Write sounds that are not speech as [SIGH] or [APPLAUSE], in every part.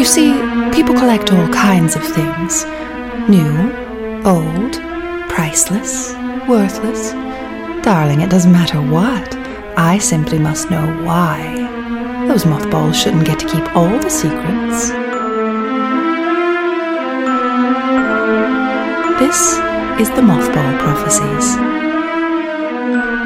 You see, people collect all kinds of things new, old, priceless, worthless. Darling, it doesn't matter what. I simply must know why. Those mothballs shouldn't get to keep all the secrets. This is the Mothball Prophecies.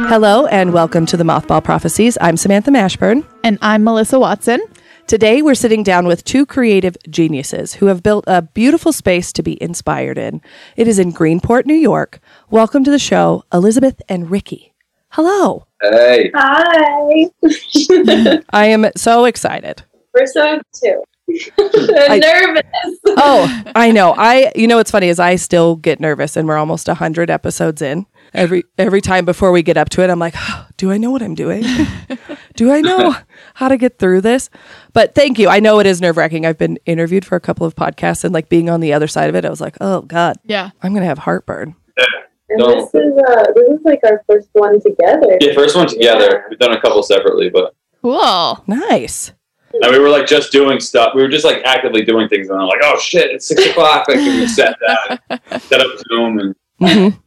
Hello and welcome to the Mothball Prophecies. I'm Samantha Mashburn. And I'm Melissa Watson. Today we're sitting down with two creative geniuses who have built a beautiful space to be inspired in. It is in Greenport, New York. Welcome to the show, Elizabeth and Ricky. Hello. Hey. Hi. [LAUGHS] I am so excited. We're so too. [LAUGHS] I- nervous. Oh, I know. I you know what's funny is I still get nervous and we're almost 100 episodes in. Every every time before we get up to it, I'm like, do I know what I'm doing? [LAUGHS] do I know how to get through this? But thank you. I know it is nerve-wracking. I've been interviewed for a couple of podcasts and like being on the other side of it, I was like, "Oh god, Yeah. I'm going to have heartburn." And No. this is uh this is like our first one together. Yeah, first one together. We've done a couple separately, but Cool. Nice. and we were like just doing stuff. We were just like actively doing things, and I'm like, oh shit, it's six o'clock. Like we set that, [LAUGHS] set up Zoom, and Mhm.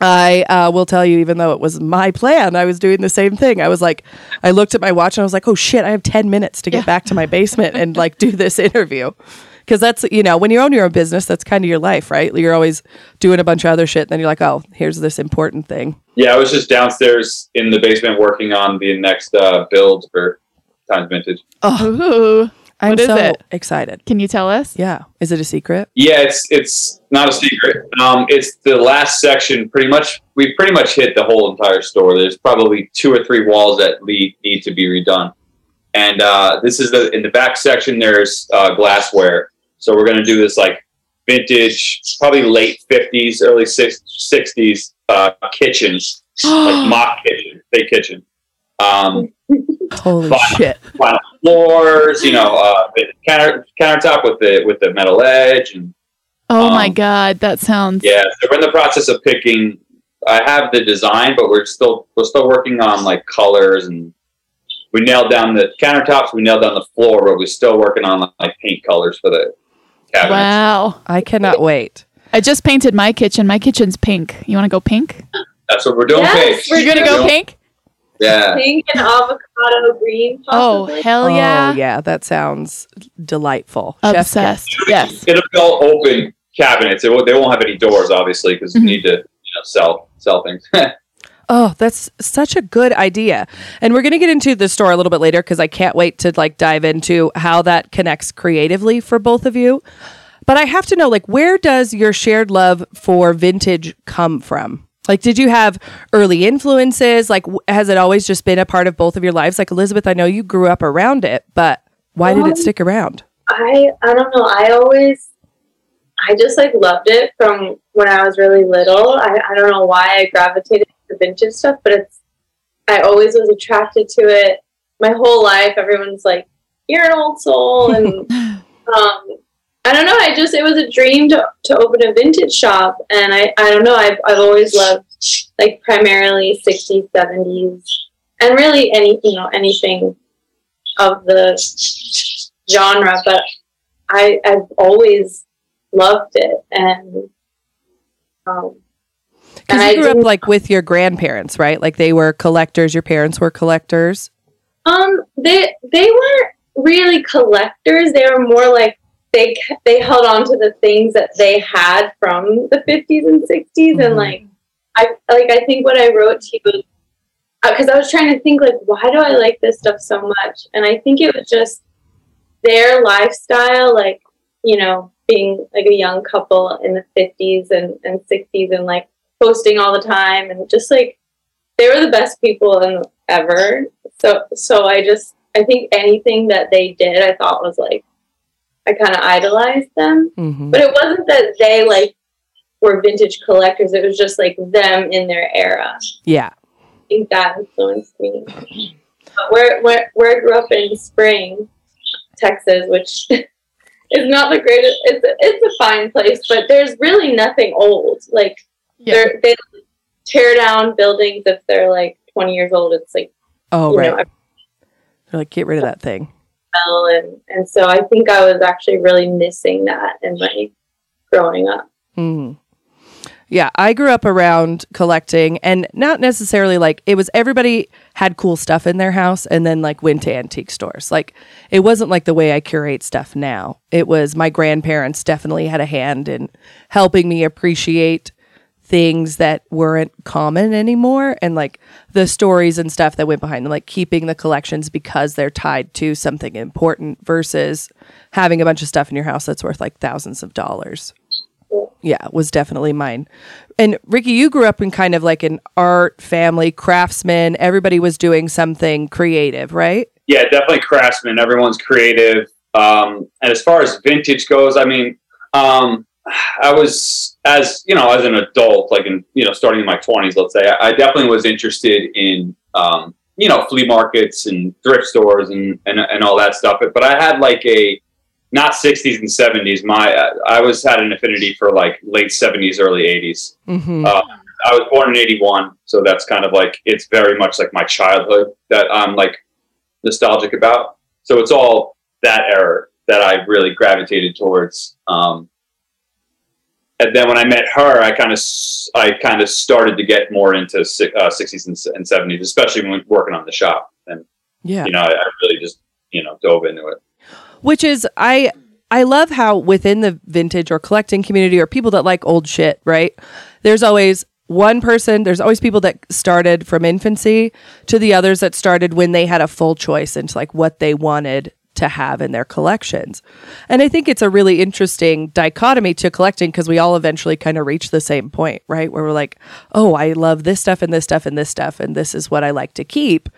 I uh, will tell you, even though it was my plan, I was doing the same thing. I was like, I looked at my watch and I was like, oh shit, I have 10 minutes to get Yeah. back to my [LAUGHS] basement and like do this interview. Because that's, you know, when you own your own business, that's kind of your life, right? You're always doing a bunch of other shit. And then you're like, oh, here's this important thing. yeah, I was just downstairs in the basement working on the next uh, build for Times Vintage. Oh, Ooh. I'm What is so it? excited. Can you tell us? Yeah. Is it a secret? Yeah, it's it's not a secret. Um, it's the last section. Pretty much, we pretty much hit the whole entire store. There's probably two or three walls that lead, need to be redone. And uh, this is the in the back section. There's uh, glassware. So we're gonna do this like vintage, probably late fifties, early sixties uh, kitchens, [GASPS] like mock kitchen, fake kitchen. Um, Holy Fine. shit. vinyl floors, you know, uh, counter countertop with the with the metal edge and Oh my Um, god, that sounds Yeah, so we're in the process of picking. I have the design, but we're still we're still working on like colors and we nailed down the countertops. We nailed down the floor, but we're still working on like paint colors for the cabinets. Wow. I cannot wait. I just painted my kitchen. My kitchen's pink. You want to go pink? That's what we're doing. Yes, pink. we're going to go pink? Yeah, Pink and avocado green. Oh, hell yeah. Oh, yeah. That sounds delightful. Chef's kiss. Obsessed. Yes. it'll be all open cabinets. It won't, they won't have any doors, obviously, because Mhm. we need to you know, sell sell things. [LAUGHS] Oh, that's such a good idea. And we're going to get into the store a little bit later because I can't wait to like dive into how that connects creatively for both of you. But I have to know like where does your shared love for vintage come from? Like did you have early influences? Like has it always just been a part of both of your lives? Like Elizabeth, I know you grew up around it, but why did Um, it stick around? I I don't know. I always I just like loved it from when I was really little. I, I don't know why I gravitated to vintage stuff, but it's I always was attracted to it. My whole life, everyone's like, "You're an old soul," and [LAUGHS] um, I don't know. I just it was a dream to, to open a vintage shop, and I I don't know. I've I've always loved like primarily sixties, seventies, and really any you know anything of the genre. But I I've always loved it, and um, Because you grew up like with your grandparents, right? Like they were collectors, your parents were collectors. Um, they they weren't really collectors. They were more like they they held on to the things that they had from the fifties and 60s Mhm. and like I like I think what I wrote to you because I was trying to think like why do I like this stuff so much, and I think it was just their lifestyle, like you know, being like a young couple in the fifties and and sixties, and like posting all the time, and just like they were the best people in, ever. So so I just I think anything that they did I thought was like I kind of idolized them. hmm But it wasn't that they like were vintage collectors. It was just like them in their era. Yeah. I think that influenced me. But where where where I grew up in Spring, Texas, which [LAUGHS] is not the greatest. It's a, it's a fine place, but there's really nothing old. Like Yeah. they're, they tear down buildings if they're like 20 years old. It's like Oh, you right. know, They're like, get rid of that thing. Smell, and and so I think I was actually really missing that in my growing up. Mm. Yeah, I grew up around collecting and not necessarily like it was everybody had cool stuff in their house and then like went to antique stores. Like it wasn't like the way I curate stuff now. It was my grandparents definitely had a hand in helping me appreciate things that weren't common anymore and like the stories and stuff that went behind them, like keeping the collections because they're tied to something important versus having a bunch of stuff in your house that's worth like thousands of dollars yeah, was definitely mine. And Ricky, you grew up in kind of like an art family, craftsman. Everybody was doing something creative, right? Yeah, definitely craftsman. Everyone's creative. Um, and as far as vintage goes, I mean, um, I was as you know, as an adult, like in you know, starting in my twenties, let's say, I, I definitely was interested in um, you know, flea markets and thrift stores and, and and all that stuff. But, but I had like a not 60s and 70s. My I was had an affinity for like late 70s, early 80s. Mm-hmm. Uh, I was born in 81, so that's kind of like it's very much like my childhood that I'm like nostalgic about. So it's all that era that I really gravitated towards. Um, and then when I met her, I kind of I kind of started to get more into uh, 60s and, and 70s, especially when working on the shop. And yeah, you know, I, I really just you know dove into it which is I I love how within the vintage or collecting community or people that like old shit, right? There's always one person, there's always people that started from infancy to the others that started when they had a full choice into like what they wanted to have in their collections. And I think it's a really interesting dichotomy to collecting because we all eventually kind of reach the same point, right? Where we're like, oh, I love this stuff and this stuff and this stuff, and this is what I like to keep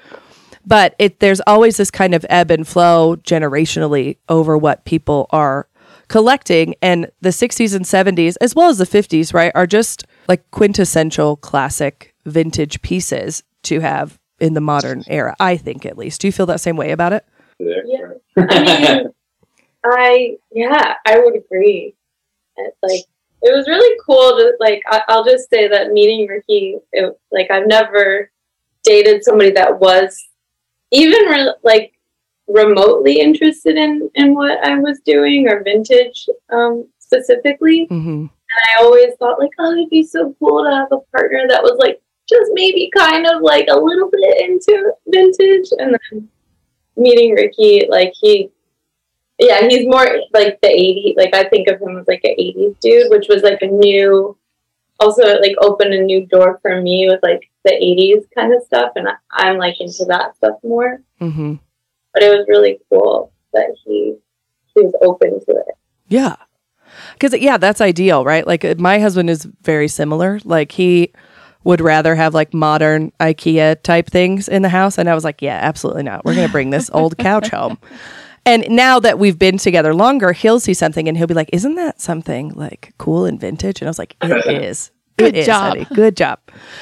but it there's always this kind of ebb and flow generationally over what people are collecting and the 60s and 70s as well as the 50s right are just like quintessential classic vintage pieces to have in the modern era i think at least do you feel that same way about it yeah i mean [LAUGHS] i yeah i would agree it's like it was really cool to like I, will just say that meeting ricky it, like i've never dated somebody that was even re- like remotely interested in in what I was doing or vintage um, specifically. Mm-hmm. And I always thought like, oh, it'd be so cool to have a partner that was like just maybe kind of like a little bit into vintage. And then meeting Ricky, like he, yeah, he's more like the 80s. Like I think of him as like an 80s dude, which was like a new, also like opened a new door for me with like the 80s kind of stuff and i'm like into that stuff more mm-hmm. but it was really cool that he he was open to it yeah because yeah that's ideal right like uh, my husband is very similar like he would rather have like modern ikea type things in the house and i was like yeah absolutely not we're going to bring this [LAUGHS] old couch home and now that we've been together longer he'll see something and he'll be like isn't that something like cool and vintage and i was like it [LAUGHS] is Good it is, job. honey. Good job.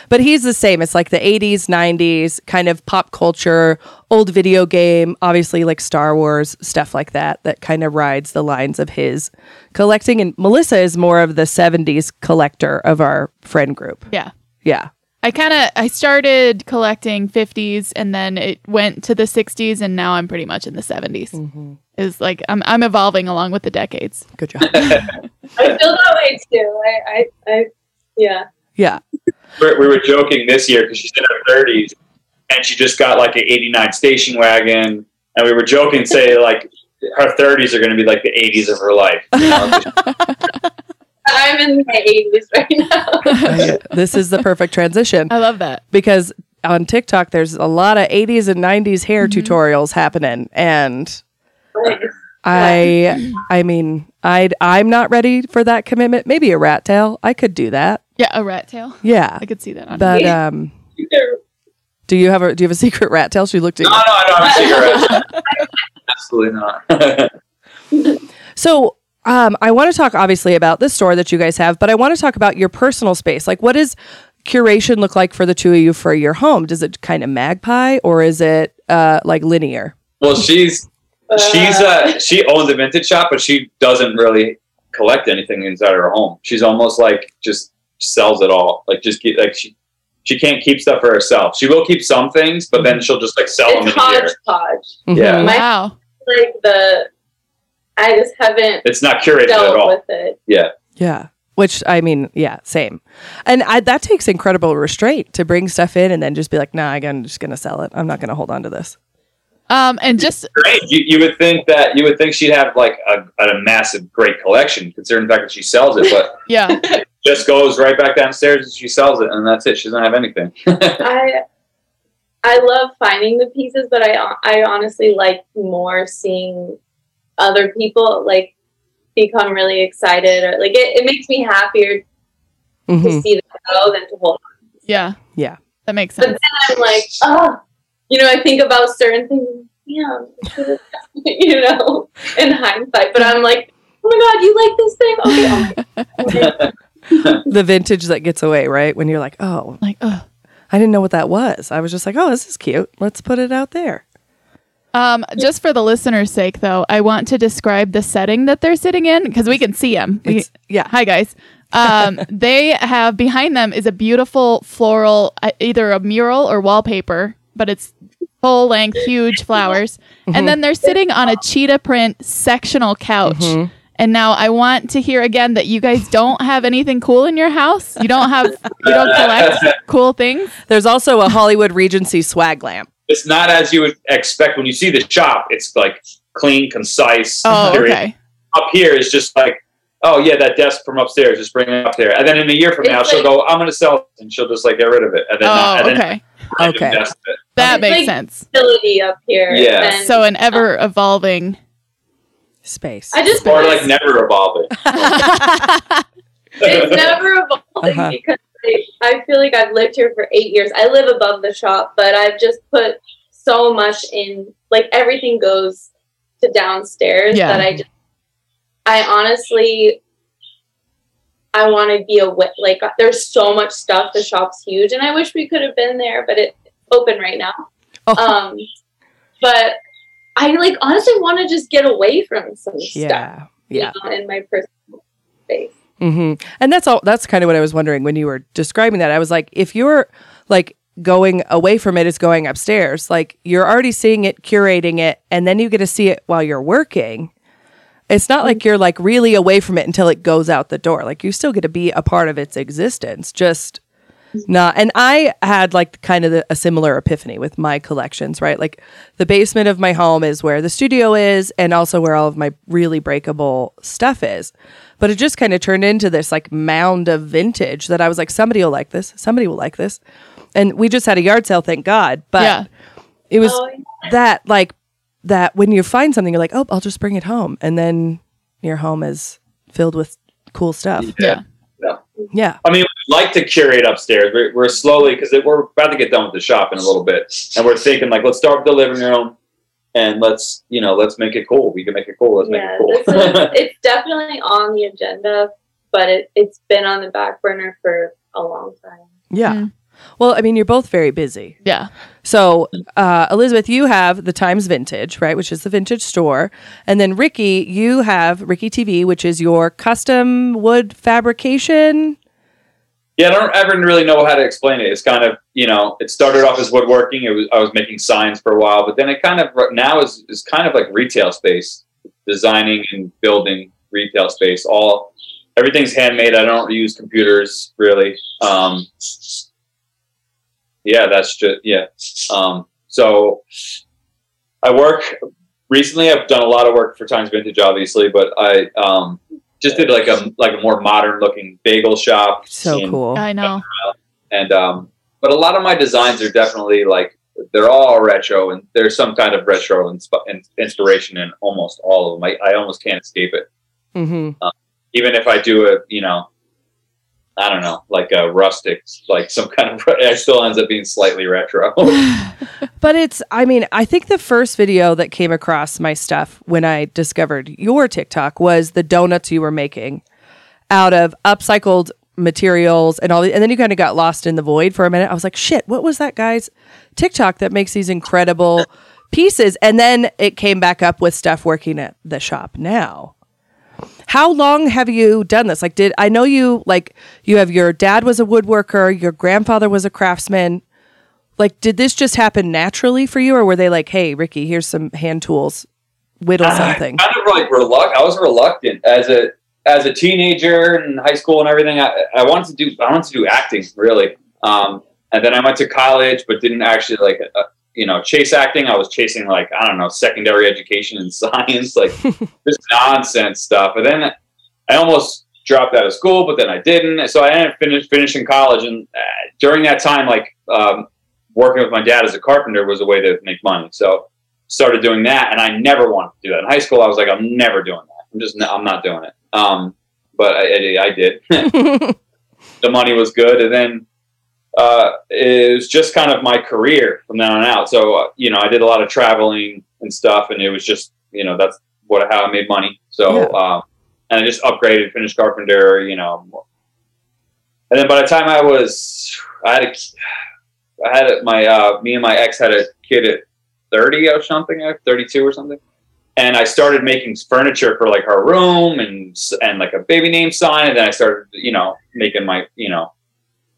But he's the same. It's like the 80s, 90s kind of pop culture, old video game, obviously like Star Wars, stuff like that, that kind of rides the lines of his collecting. And Melissa is more of the 70s collector of our friend group. Yeah. Yeah. I kind of I started collecting 50s and then it went to the 60s and now I'm pretty much in the 70s. Mm-hmm. Is like I'm I'm evolving along with the decades. Good job. [LAUGHS] i feel that way too i i, I yeah yeah. we were joking this year because she's in her 30s and she just got like an 89 station wagon and we were joking say like her 30s are going to be like the 80s of her life [LAUGHS] you know? I'm in my 80s right now [LAUGHS] this is the perfect transition I love that. because on TikTok, there's a lot of 80s and 90s hair tutorials happening. And I, I mean, I, I'm not ready for that commitment. Maybe a rat tail. I could do that. Yeah, a rat tail. Yeah. I could see that on But um, do you have a do you have a [LAUGHS] secret rat tail? She looked at no you. no i don't have cigarettes [LAUGHS] absolutely not So um, I want to talk obviously about the store that you guys have, but I want to talk about your personal space. Like, what does curation look like for the two of you for your home? Does it kind of magpie or is it uh, like linear? well she's she's uh she owns a vintage shop but she doesn't really collect anything inside her home she's almost like just sells it all like just keep like she she can't keep stuff for herself she will keep some things but then she'll just like sell them it's in a hodgepodge Mm-hmm. Yeah. My- Wow. like the I just haven't It's not curated at dealt all. with it. Yeah. Yeah. Which I mean, yeah, same. And I, that takes incredible restraint to bring stuff in and then just be like, nah, I'm just going to sell it. I'm not going to hold on to this. Um, and just Great. You, you would think that you would think she'd have like a, a massive, great collection, considering the fact that she sells it, but [LAUGHS] yeah, [LAUGHS] just goes right back downstairs and she sells it, and that's it. She doesn't have anything. [LAUGHS] I I love finding the pieces, but I I honestly like more seeing other people like become really excited or like it, it makes me happier to Mhm. see them go than to hold on. yeah, Yeah. that makes sense. But then I'm like, oh, you know, I think about certain things. Yeah, [LAUGHS] you know, in hindsight. But I'm like, oh my god, you like this thing? Okay, okay. [LAUGHS] [LAUGHS] The vintage that gets away, right? When you're like, oh, Like, ugh. I didn't know what that was. I was just like, oh, this is cute. Let's put it out there. Um, just for the listener's sake, though, I want to describe the setting that they're sitting in because we can see them. It's, yeah. Hi, guys. Um, [LAUGHS] they have behind them is a beautiful floral, uh, either a mural or wallpaper, but it's full length, huge flowers. And then they're sitting on a cheetah print sectional couch. And now I want to hear again that you guys don't have anything cool in your house. You don't have, you don't collect [LAUGHS] cool things. There's also a Hollywood Regency swag lamp. It's not as you would expect when you see the shop. It's like clean, concise. Oh, period. okay. Up here is just like, oh yeah, that desk from upstairs, just bring it up there. And then in a year from It's now, she'll go, I'm going to sell it, and she'll just like get rid of it. And then, Oh, and then okay. random Okay. desk it. That It's makes like- sense. Facility up here. Yeah. And So an ever evolving. Space. I just Or like never evolving. [LAUGHS] it's never evolving Uh-huh. because I, I feel like I've lived here for eight years. I live above the shop, but I've just put so much in. Like everything goes to downstairs Yeah. that I just, I honestly, I want to be a wi- like. There's so much stuff. The shop's huge, and I wish we could have been there, but it's open right now. Oh. Um, but I like honestly want to just get away from some stuff yeah. Yeah. you know, in my personal space. Hmm And that's all. That's kind of what I was wondering when you were describing that. I was like, if you're like going away from it is going upstairs, like you're already seeing it, curating it, and then you get to see it while you're working. It's not like you're like really away from it until it goes out the door. Like you still get to be a part of its existence. Just not. And I had like kind of the, a similar epiphany with my collections, right? Like the basement of my home is where the studio is and also where all of my really breakable stuff is. But it just kind of turned into this like mound of vintage that I was like, somebody will like this. Somebody will like this. And we just had a yard sale, thank God. But Yeah. it was Oh, yeah. that like that when you find something, you're like, oh, I'll just bring it home. And then your home is filled with cool stuff. Yeah. Yeah. I mean, we like to curate upstairs. We're, we're slowly because we're about to get done with the shop in a little bit, and we're thinking like, let's start with the living room, and let's you know, let's make it cool. We can make it cool. Let's yeah, make it cool. is, [LAUGHS] it's definitely on the agenda, but it, it's been on the back burner for a long time. Yeah. Mm. Well, I mean, you're both very busy. Yeah. So, uh, Elizabeth, you have the Times Vintage, right, which is the vintage store. And then Ricky, you have Ricky TV, which is your custom wood fabrication. yeah, I don't ever really know how to explain it. It's kind of you know, it started off as woodworking. It was I was making signs for a while, but then it kind of now is is kind of like retail space, designing and building retail space. All everything's handmade. I don't use computers really. Um, yeah, that's just yeah. Um, so I work recently. I've done a lot of work for Times Vintage, obviously, but I um, just did like a like a more modern looking bagel shop. So in- cool. I know. and um, but a lot of my designs are definitely like they're all retro, and there's some kind of retro insp- inspiration in almost all of them. I, I almost can't escape it, hmm even if I do a you know. I don't know, like a rustic, like some kind of. [LAUGHS] It still ends up being slightly retro. [LAUGHS] [LAUGHS] But it's, I mean, I think the first video that came across my stuff when I discovered your TikTok was the donuts you were making out of upcycled materials and all the, and then you kind of got lost in the void for a minute. I was like, shit, what was that guy's TikTok that makes these incredible pieces? And then it came back up with stuff working at the shop now. How long have you done this? Like, did I know you like you have your dad was a woodworker, your grandfather was a craftsman. Like, did this just happen naturally for you, or were they like, "Hey, Ricky, here's some hand tools, whittle I something? kind of like reluctant. I was reluctant as a as a teenager in high school and everything. I, I wanted to do I wanted to do acting really. Um, and then I went to college, but didn't actually like uh, you know chase acting. I was chasing like I don't know secondary education and [LAUGHS] science, like [LAUGHS] this nonsense stuff. And then I almost dropped out of school, but then I didn't. So I ended up finish, finishing college, and uh, during that time, like um, working with my dad as a carpenter was a way to make money. So started doing that, and I never wanted to do that in high school. I was like, I'm never doing that. I'm just, I'm not doing it. Um, but I, I, I did. [LAUGHS] the money was good, and then uh, it was just kind of my career from then on out. So uh, you know, I did a lot of traveling and stuff, and it was just you know that's what how I made money. So Yeah. um, and I just upgraded, finished carpenter, you know. And then by the time I was, I had a, I had a, my uh, me and my ex had a kid at thirty or something, uh, thirty two or something. And I started making furniture for like her room and and like a baby name sign, and then I started, you know, making my, you know,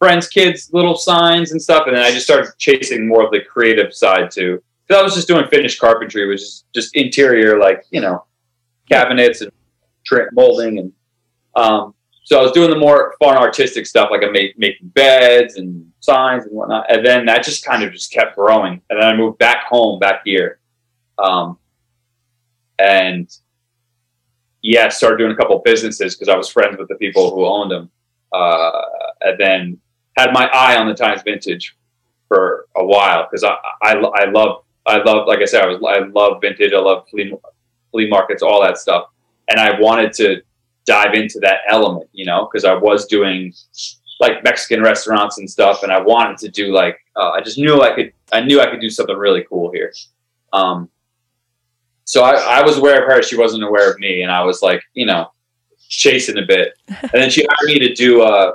friends' kids little signs and stuff. And then I just started chasing more of the creative side too. Because I was just doing finished carpentry, which is just interior, like you know, cabinets and molding, and um, so I was doing the more fun artistic stuff, like I made making beds and signs and whatnot. And then that just kind of just kept growing. And then I moved back home, back here, um, and yeah, started doing a couple businesses because I was friends with the people who owned them. Uh, and then had my eye on the Times Vintage for a while because I, I I love I love like I said I was I love vintage. I love flea flea markets, all that stuff, and I wanted to dive into that element, you know, because I was doing like Mexican restaurants and stuff, and I wanted to do like uh, I just knew I could I knew I could do something really cool here. Um, so I, I was aware of her, she wasn't aware of me, and I was like, you know, chasing a bit, [LAUGHS] and then she hired me to do a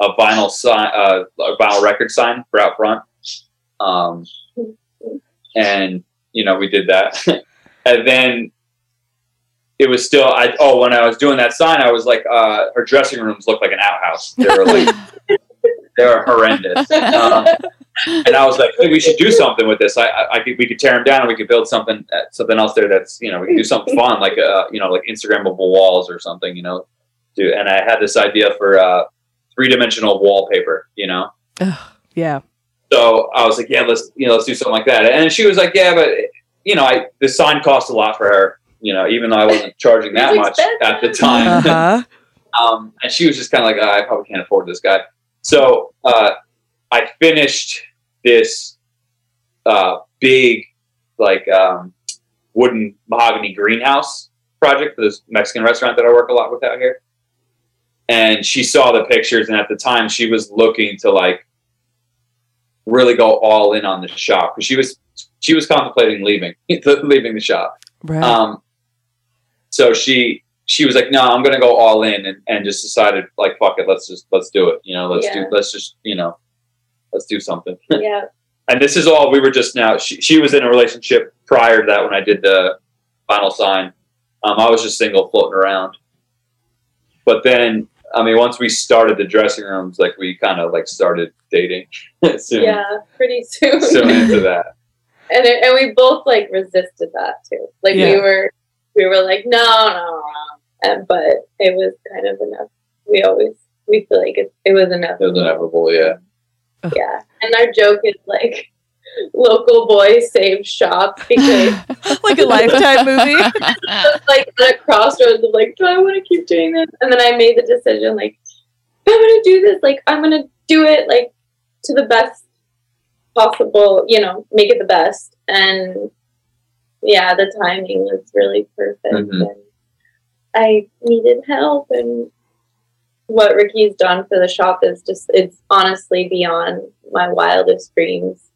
a vinyl sign, uh, a vinyl record sign for out front, um, and you know we did that, [LAUGHS] and then it was still I oh when I was doing that sign I was like uh, her dressing rooms looked like an outhouse. They were like [LAUGHS] they were horrendous. Um, and I was like hey we should do something with this. I, I, I could we could tear them down and we could build something uh, something else there that's you know we could do something fun like uh you know like Instagrammable walls or something you know do. And I had this idea for uh, three dimensional wallpaper you know yeah. so I was like, yeah, let's you know, let's do something like that. And she was like, yeah, but you know, I the sign cost a lot for her. You know, even though I wasn't [LAUGHS] charging that It's much at the time. Uh huh. [LAUGHS] um, and she was just kind of like, "Ah, I probably can't afford this guy. So uh, I finished this uh, big, like um, wooden mahogany greenhouse project for this Mexican restaurant that I work a lot with out here. And she saw the pictures, and at the time, she was looking to like really go all in on the shop because she was she was contemplating leaving [LAUGHS] leaving the shop. Right. Um, so she she was like, no, I'm gonna go all in, and, and just decided like, fuck it, let's just let's do it. You know, let's Yeah. do let's just you know, let's do something. [LAUGHS] yeah. and this is all we were just now. She she was in a relationship prior to that when I did the vinyl sign. Um, I was just single floating around. But then, I mean, once we started the dressing rooms, like we kind of like started dating [LAUGHS] soon, Yeah, pretty soon. soon into [LAUGHS] that. and it, and we both like resisted that too. Like Yeah. we were we were like no no no, and, but it was kind of enough. We always we feel like it, it was enough. It was inevitable, yeah. Yeah, and our joke is like local boy saved shop [LAUGHS] because like a lifetime movie. [LAUGHS] like at a crossroads of like do I want to keep doing this? And then I made the decision like I'm gonna do this. Like I'm gonna do it like to the best possible. You know, make it the best and yeah, the timing was really perfect. Mhm. And I needed help, and what Ricky's done for the shop is just, it's honestly beyond my wildest dreams.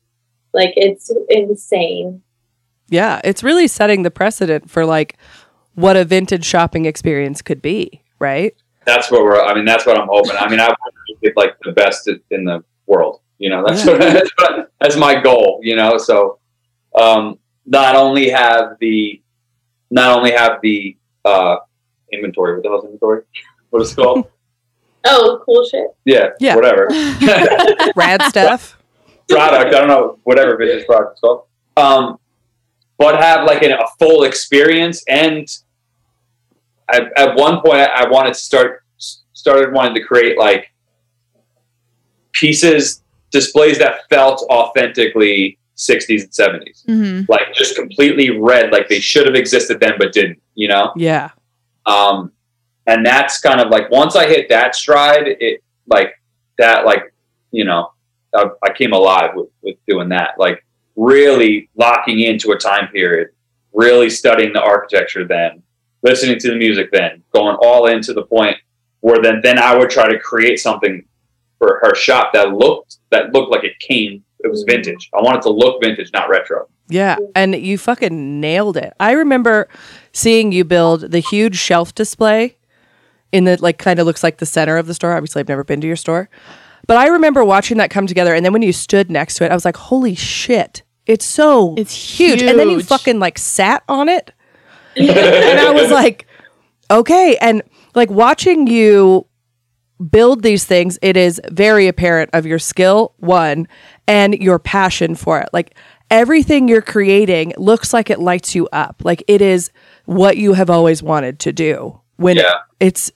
Like, it's insane. yeah, it's really setting the precedent for like what a vintage shopping experience could be, right? that's what we're. I mean, that's what I'm hoping. I mean, I want to get like the best in the world. You know, that's [LAUGHS] Yeah. what, that's, what, that's my goal. You know, so um, not only have the not only have the uh, inventory. What the hell's inventory? What is it called? [LAUGHS] Oh, cool shit. yeah, Yeah. whatever [LAUGHS] Rad stuff. Product. I don't know whatever vintage product it's called. Um, but have like an, a full experience. And I, at one point, I, wanted to start started wanting to create like pieces displays that felt authentically 60s and 70s hmm like just completely red like they should have existed then but didn't you know Yeah. um and that's kind of like once i hit that stride it like that like you know i, I came alive with, with doing that like really locking into a time period really studying the architecture then listening to the music then going all into the point where then then i would try to create something for her shop that looked that looked like it came it was mm. vintage i wanted to look vintage not retro Yeah. And you fucking nailed it. I remember seeing you build the huge shelf display in the like kind of looks like the center of the store. Obviously, I've never been to your store. But I remember watching that come together and then when you stood next to it, I was like, "Holy shit. It's so It's huge." And then you fucking like sat on it. [LAUGHS] and I was like, "Okay." And like watching you build these things, it is very apparent of your skill, one, and your passion for it. Like everything you're creating looks like it lights you up. Like it is what you have always wanted to do. When Yeah. it's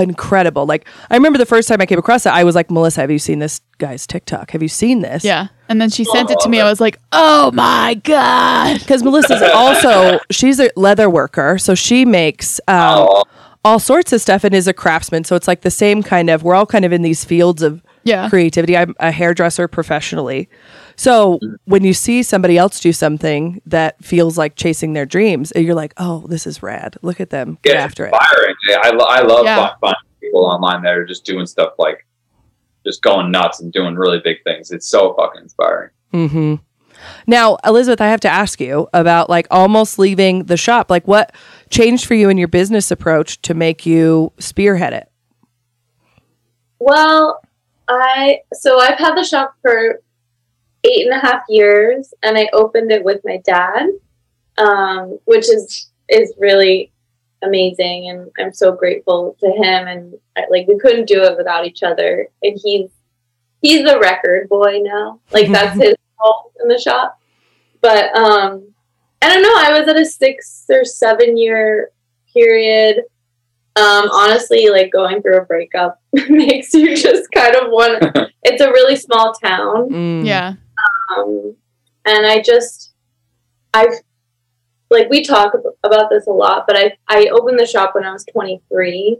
incredible. Like I remember the first time I came across it, I was like, Melissa, have you seen this guy's TikTok? Have you seen this? Yeah. And then she sent it to me. I was like, oh my God. Because Melissa's [LAUGHS] also she's a leather worker, so she makes um, Oh, all sorts of stuff and is a craftsman. So it's like the same kind of we're all kind of in these fields of Yeah. creativity. I'm a hairdresser professionally. So when you see somebody else do something that feels like chasing their dreams, you're like, oh, this is rad. Look at them. Get yeah, after it. inspiring. Yeah, I, lo- I love Yeah. finding people online that are just doing stuff like just going nuts and doing really big things. It's so fucking inspiring. hmm Now, Elizabeth, I have to ask you about like almost leaving the shop. Like, what changed for you in your business approach to make you spearhead it? Well, I so I've had the shop for eight and a half years, and I opened it with my dad, um, which is is really amazing, and I'm so grateful to him. And I, like we couldn't do it without each other. And he's he's a record boy now. Like that's [LAUGHS] his role in the shop. But um, I don't know. I was at a six or seven year period um, honestly, like going through a breakup [LAUGHS] makes you just kind of want. [LAUGHS] it's a really small town, Mm. Yeah. Um, and I just, I've, like we talk about this a lot, but I I opened the shop when I was 23,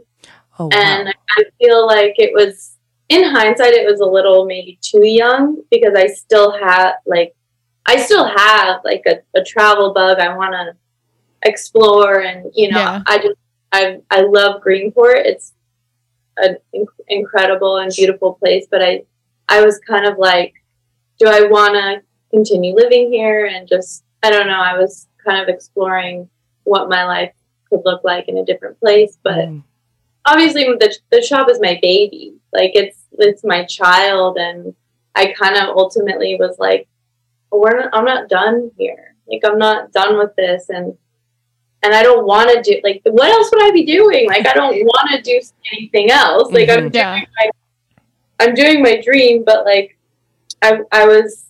Oh, wow. and I feel like it was, in hindsight, it was a little maybe too young because I still had like, I still have like a, a travel bug. I want to explore, and you know, Yeah. I just I I love Greenport. It's an inc- incredible and beautiful place, but I I was kind of like, do I want to continue living here and just I don't know. I was kind of exploring what my life could look like in a different place, but Mm. obviously the the shop is my baby. Like it's it's my child, and I kind of ultimately was like, we're not, I'm not done here. Like I'm not done with this, and and I don't want to do like what else would I be doing? Like I don't want to do anything else. Like I'm Mhm. Yeah. doing my I'm doing my dream, but like I I was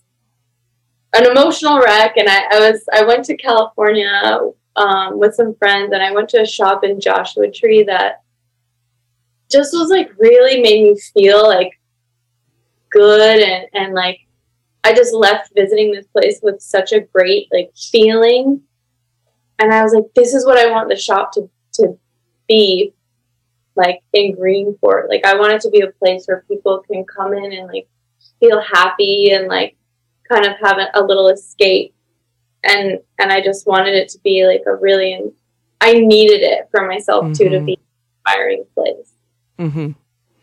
an emotional wreck, and I, I was I went to California um, with some friends, and I went to a shop in Joshua Tree that just was like really made me feel like good and and like I just left visiting this place with such a great like feeling. And I was like this is what I want the shop to to be like in Greenport like I want it to be a place where people can come in and like feel happy and like kind of have a, a little escape and and I just wanted it to be like a really I needed it for myself too to Mhm. be an inspiring place Mm-hmm.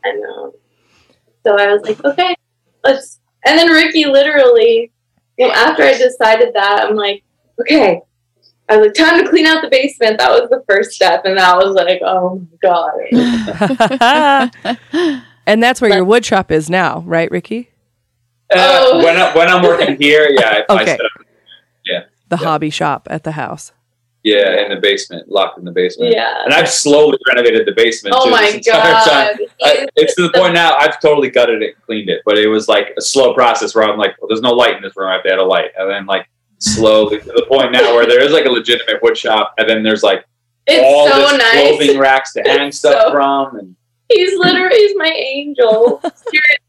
and um, so I was like, okay, let's. And then Ricky literally, well, after I decided that, I'm like, okay. I was like, time to clean out the basement. That was the first step, and that was like, oh my god. [LAUGHS] [LAUGHS] and that's where your wood shop is now, right, Ricky? Uh, Oh. [LAUGHS] when, I, when I'm working here, yeah, I, I Okay. set up, The Yeah. hobby shop at the house. yeah, in the basement, locked in the basement. Yeah. And I've slowly renovated the basement. Oh too, my this entire time. god. I, it's to the point now I've totally gutted it and cleaned it, but it was like a slow process where I'm like, well, there's no light in this room. I have to add a light. And then like slowly to the point now where there is like a legitimate wood shop, and then there's like It's all so this nice. clothing racks to hang stuff So- from, and He's literally he's my angel. [LAUGHS]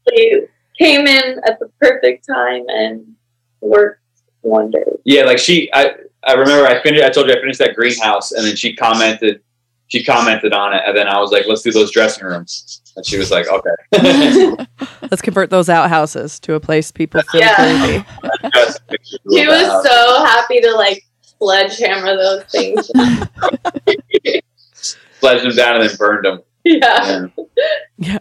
Seriously, came in at the perfect time and worked wonders. yeah, like she, I, I remember I finished. I told you I finished that greenhouse, and then she commented, she commented on it, and then I was like, "Let's do those dressing rooms," and she was like, "Okay." [LAUGHS] Let's convert those outhouses to a place people feel Yeah. cozy. [LAUGHS] He was so happy to like sledgehammer those things. [LAUGHS] sledged them down and then burned them. yeah. Yeah.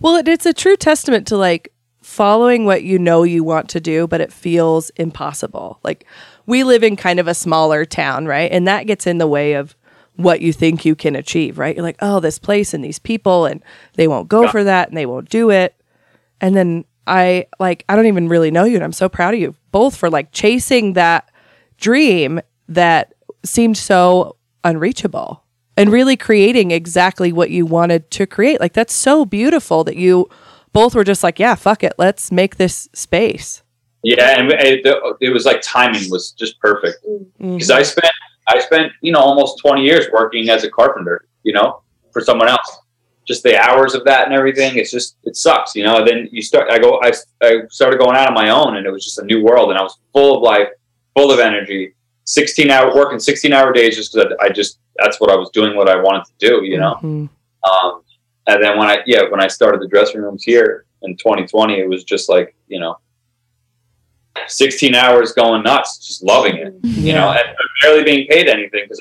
Well, it, it's a true testament to like following what you know you want to do, but it feels impossible. Like we live in kind of a smaller town, right? And that gets in the way of what you think you can achieve, right? You're like, oh, this place and these people, and they won't go Yeah. for that and they won't do it. And then I like, I don't even really know you, and I'm so proud of you both for like chasing that dream that seemed so unreachable and really creating exactly what you wanted to create. Like that's so beautiful that you both were just like, yeah, fuck it, let's make this space. Yeah, and it, it was like timing was just perfect Mm-hmm. because I spent I spent you know almost twenty years working as a carpenter, you know, for someone else. Just the hours of that and everything, it's just it sucks, you know. And then you start, I go, I, I started going out on my own, and it was just a new world, and I was full of life, full of energy. Sixteen hour working, sixteen hour days, just because I, I just that's what I was doing, what I wanted to do, you know. Mhm. Um, and then when I yeah when I started the dressing rooms here in 2020, it was just like you know, 16 hours going nuts, just loving it, you know, and barely being paid anything because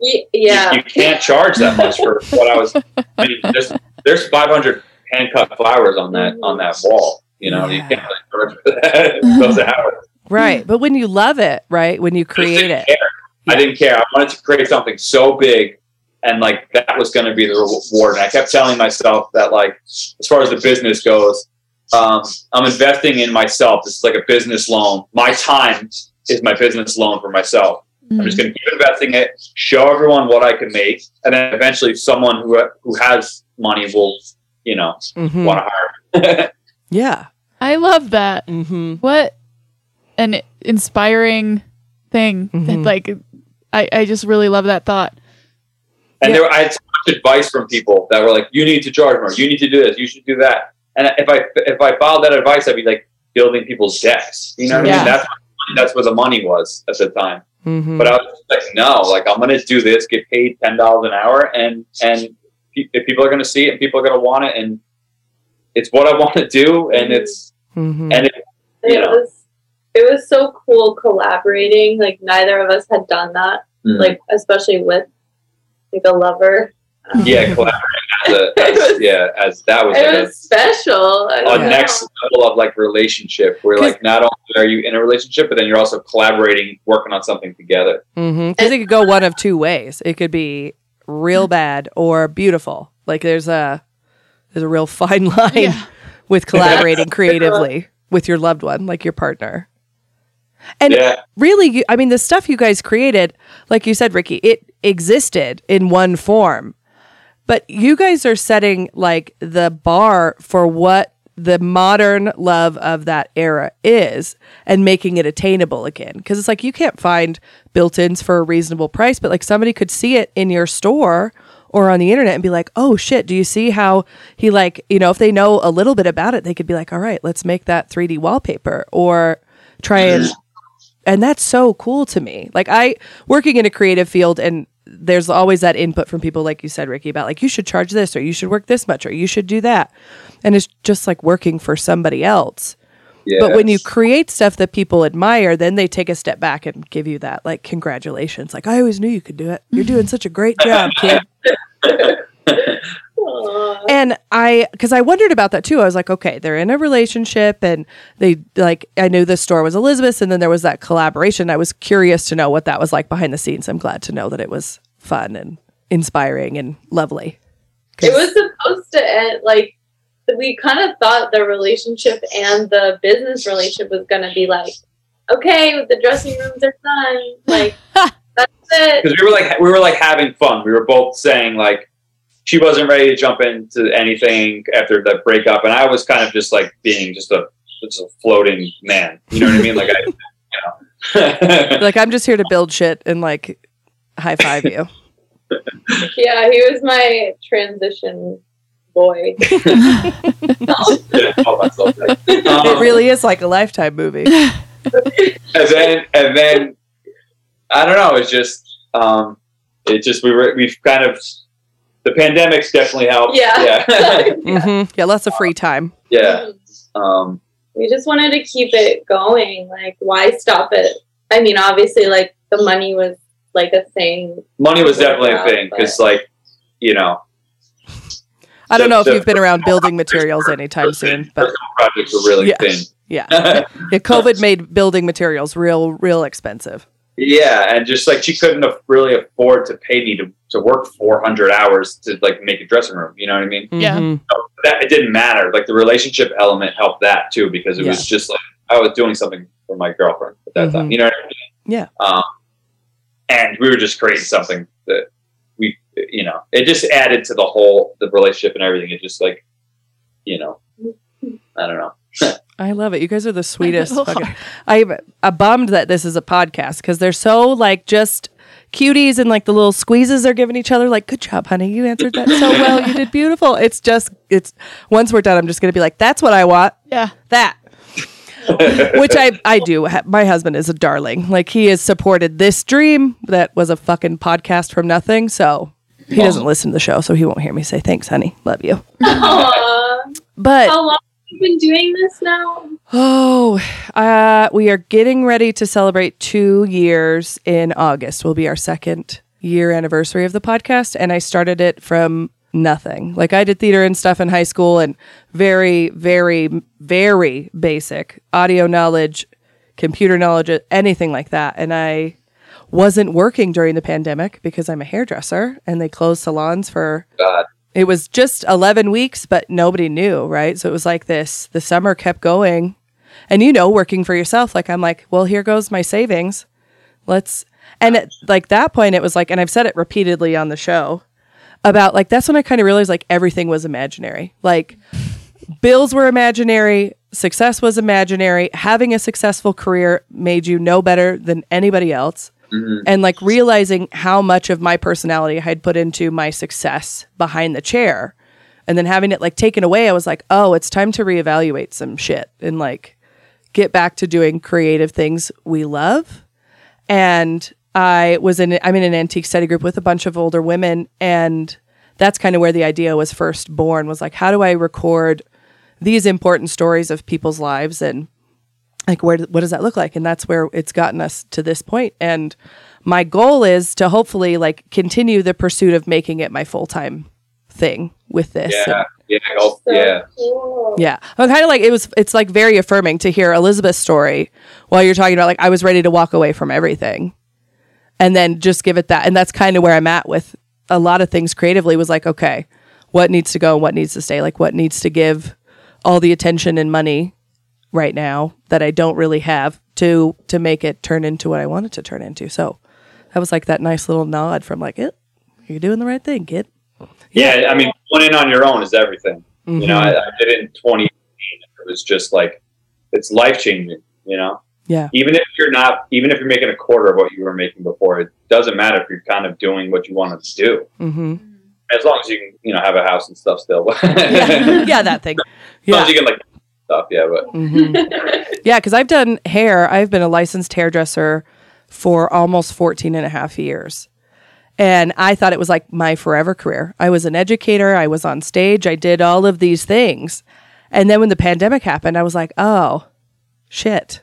Ye- you, Yeah. you can't charge that much for what I was. I mean, there's there's 500 hand cut flowers on that on that mm-hmm. wall. You know, you can't really charge for that [LAUGHS] mm-hmm. those hours. Right. But when you love it, right? When you create didn't it. care. I didn't care. I wanted to create something so big, and like that was going to be the reward. And I kept telling myself that, like, as far as the business goes, um, I'm investing in myself. This is like a business loan. My time is my business loan for myself. I'm just going to keep investing it, show everyone what I can make, and then eventually someone who who has money will, you know, Mhm. want to hire. me. [LAUGHS] Yeah. I love that. hmm What an inspiring thing. Mhm. Like, I, I just really love that thought. And Yeah. there, I had so much advice from people that were like, "You need to charge more. You need to do this. You should do that." And if I if I followed that advice, I'd be like building people's decks. You know what I Yeah. mean? That's that's where the money was at the time. hmm But I was like, no, like I'm gonna do this, get paid ten dollars an hour, and and if people are gonna see it, and people are gonna want it, and it's what I [LAUGHS] want to do, and it's hmm and it, it know. was it was so cool collaborating. Like neither of us had done that. Mm. Like especially with like a lover. Um, yeah, collaborating as a as, [LAUGHS] yeah as that was It like a, special. I a don't know. next level of like relationship where like not only are you in a relationship but then you're also collaborating working on something together Mm-hmm. Because it could go one of two ways. It could be real bad or beautiful. Like there's a there's a real fine [LAUGHS] line Yeah. with collaborating [LAUGHS] creatively with your loved one, like your partner. And yeah really, I mean, the stuff you guys created, like you said, Ricky, it existed in one form, but you guys are setting like the bar for what the modern love of that era is and making it attainable again. Because it's like you can't find built ins for a reasonable price, but like somebody could see it in your store or on the internet and be like, oh shit, do you see how he like, you know, if they know a little bit about it, they could be like, all right, let's make that 3D wallpaper or try and and that's so cool to me. Like I working in a creative field and there's always that input from people like you said Ricky about like you should charge this or you should work this much or you should do that. And it's just like working for somebody else. yeah But when you create stuff that people admire, then they take a step back and give you that like congratulations. Like I always knew you could do it. You're doing such a great job, kid. [LAUGHS] Aw. And I, because I wondered about that too. I was like, okay, they're in a relationship, and they like. I knew this store was Elizabeth's, and then there was that collaboration. I was curious to know what that was like behind the scenes. I'm glad to know that it was fun and inspiring and lovely. 'Cause- It was supposed to end like we kind of thought the relationship and the business relationship was going to be like, okay, the dressing rooms are done. Like [LAUGHS] that's it. [LAUGHS] because we were like we were like having fun we were both saying like she wasn't ready to jump into anything after the breakup and i was kind of just like being just a just a floating man you know what i mean like i [LAUGHS] like I'm just here to build shit and like high five you. [LAUGHS] Yeah, he was my transition boy. That's so good. it Um, really is like a lifetime movie. [LAUGHS] and then and then I don't know. It's just um, it just we were we've kind of the pandemic's definitely helped. Yeah. yeah, [LAUGHS] hmm Yeah, lots of free time. yeah. Um, We just wanted to keep it going. Like, why stop it? I mean, obviously, like the money was like a thing. money was definitely a thing because, like, you know, I don't The- know if the- you've been around building materials anytime soon, but projects were really [LAUGHS] Yeah. thin. [LAUGHS] yeah. yeah, COVID made building materials real, real expensive. yeah, and just like she couldn't really afford to pay me to, to work 400 hours to like make a dressing room. You know what I mean? Yeah. Mhm. that it didn't matter. Like the relationship element helped that too because it was just like I was doing something for my girlfriend at that time. Mhm. You know what I mean? Yeah. Um, and we were just creating something that we, you know, it just added to the whole the relationship and everything. It just like, you know, I don't know. [LAUGHS] I love it. You guys are the sweetest. I'm, I'm bummed that this is a podcast because they're so like just cuties and like the little squeezes they're giving each other. Like, good job, honey. You answered that so well. You did beautiful. It's just, it's once we're done, I'm just gonna be like, that's what I want. Yeah. That. [LAUGHS] Which I I do. My husband is a darling. Like he has supported this dream that was a fucking podcast from nothing. So he doesn't listen to the show, so he won't hear me say thanks, honey. Love you. Aww. But How long have you been doing this now? Oh, uh, we are getting ready to celebrate two years in August. Will be our second year anniversary of the podcast, and I started it from nothing. Like I did theater and stuff in high school, and very, very, very basic audio knowledge, computer knowledge, anything like that. And I wasn't working during the pandemic because I'm a hairdresser, and they closed salons for God, it was just 11 weeks but nobody knew right? So it was like this the summer kept going. And you know working for yourself like i'm like well here goes my savings. Let's and at like that point it was like and i've said it repeatedly on the show about like that's when i kind of realized like everything was imaginary. Like bills were imaginary success was imaginary having a successful career made you no better than anybody else Mm-hmm. and like realizing how much of my personality I had put into my success behind the chair. And then having it like taken away i was like oh it's time to reevaluate some shit and like get back to doing creative things we love. And i was in i'm in an antique study group with a bunch of older women and that's kind of where the idea was first born was like how do i record these important stories of people's lives and like where what does that look like? And that's where it's gotten us to this point. And my goal is to hopefully like continue the pursuit of making it my full-time thing with this. Yeah, And- yeah, So yeah. cool. yeah. I'm kind of like it was it's like very affirming to hear elizabeth's story while you're talking about like i was ready to walk away from everything. And then just give it that and that's kind of where i'm at with a lot of things creatively was like okay what needs to go and what needs to stay? Like what needs to give all the attention and money right now that i don't really have to to make it turn into what i want it to turn into so that was like that nice little nod from like it you're doing the right thing kid Yeah, I mean, going in on your own is everything. You know, Mhm. I, I did it in 2018. It was just like, it's life changing, you know? yeah Even if you're not, even if you're making a quarter of what you were making before, it doesn't matter if you're kind of doing what you wanted to do. hmm As long as you can, you know, have a house and stuff still. [LAUGHS] yeah [LAUGHS] yeah that thing As long as you can, like, stuff, yeah, but Mhm. [LAUGHS] Yeah, because I've done hair. I've been a licensed hairdresser for almost 14 and a half years. And I thought it was like my forever career. I was an educator, I was on stage, I did all of these things. And then when the pandemic happened, I was like, oh, shit.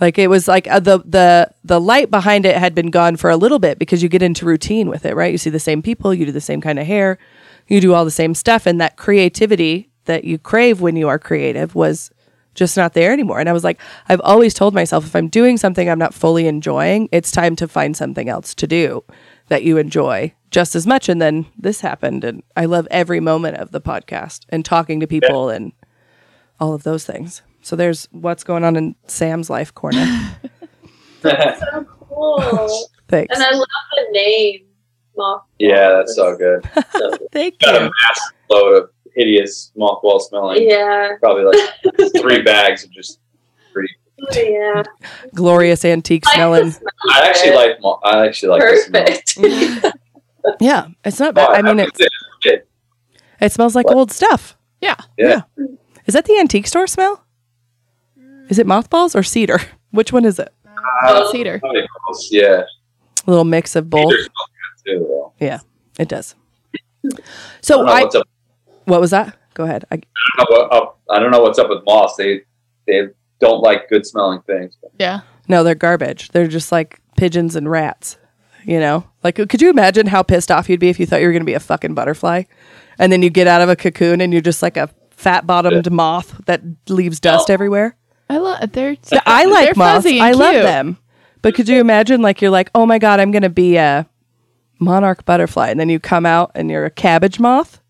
Like it was like uh, the the the light behind it had been gone for a little bit because you get into routine with it, right? You see the same people, you do the same kind of hair, you do all the same stuff and that creativity that you crave when you are creative was just not there anymore. And I was like, I've always told myself if I'm doing something I'm not fully enjoying, it's time to find something else to do that you enjoy just as much. And then this happened. And I love every moment of the podcast and talking to people and all of those things. So there's what's going on in Sam's life corner. That's [LAUGHS] [LAUGHS] so cool. Thanks. and I love the name. Mothball. yeah, that's so good. So- [LAUGHS] Thank Got a you. massive load of hideous mothball smelling. yeah. Probably like [LAUGHS] three bags of just pretty yeah. Glorious antique smelling. Smell I actually it. like. mo- I actually like this smell. Perfect. Mm. Yeah, it's not Oh, bad. I mean, have it, it- it smells like old stuff. Yeah. Yeah. Is that the antique store smell? Is it mothballs or cedar? [LAUGHS] Which one is it? Oh. Cedar. Yeah. A little mix of both. Cedar smells good too, though. Yeah, it does. So don't I, what's up. What was that? Go ahead. I, I don't know what I don't know what's up with moths. They they don't like good smelling things. Yeah. no, they're garbage. They're just like pigeons and rats. You know, like could you imagine how pissed off you'd be if you thought you were going to be a fucking butterfly, and then you get out of a cocoon and you're just like a fat bottomed moth that leaves dust oh. everywhere. I love they're Yeah, I they're like moths. fuzzy and I love cute. them. But could you imagine like you're like, "Oh my god, I'm going to be a monarch butterfly." And then you come out and you're a cabbage moth?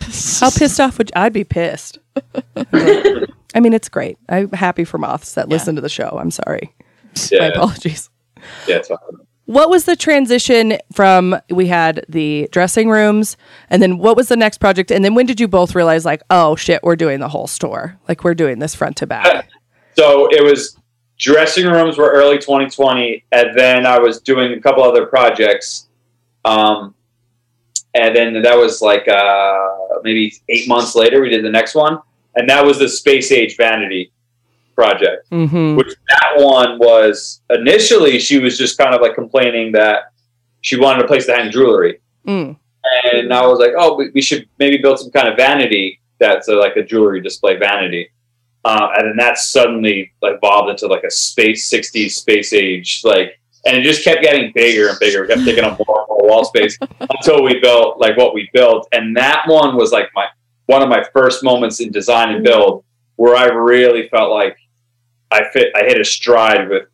How pissed off would I'd be pissed. [LAUGHS] I mean, it's great. I'm happy for moths that listen to the show. I'm sorry. My apologies. Yeah. It's fine. What was the transition from we had the dressing rooms and then what was the next project and then when did you both realize like, "Oh shit, we're doing the whole store. Like we're doing this front to back." So it was dressing rooms were early 2020, and then I was doing a couple other projects, um, and then that was like uh, maybe eight months later. We did the next one, and that was the space age vanity project. Mhm. Which that one was initially she was just kind of like complaining that she wanted a place to hang jewelry, Mm. and I was like, oh, we, we should maybe build some kind of vanity that's a, like a jewelry display vanity. Uh, and then that suddenly like evolved into like a space 60s space age like and it just kept getting bigger and bigger we kept taking up more and more wall space until we built like what we built and that one was like my one of my first moments in design and build where i really felt like i fit i hit a stride with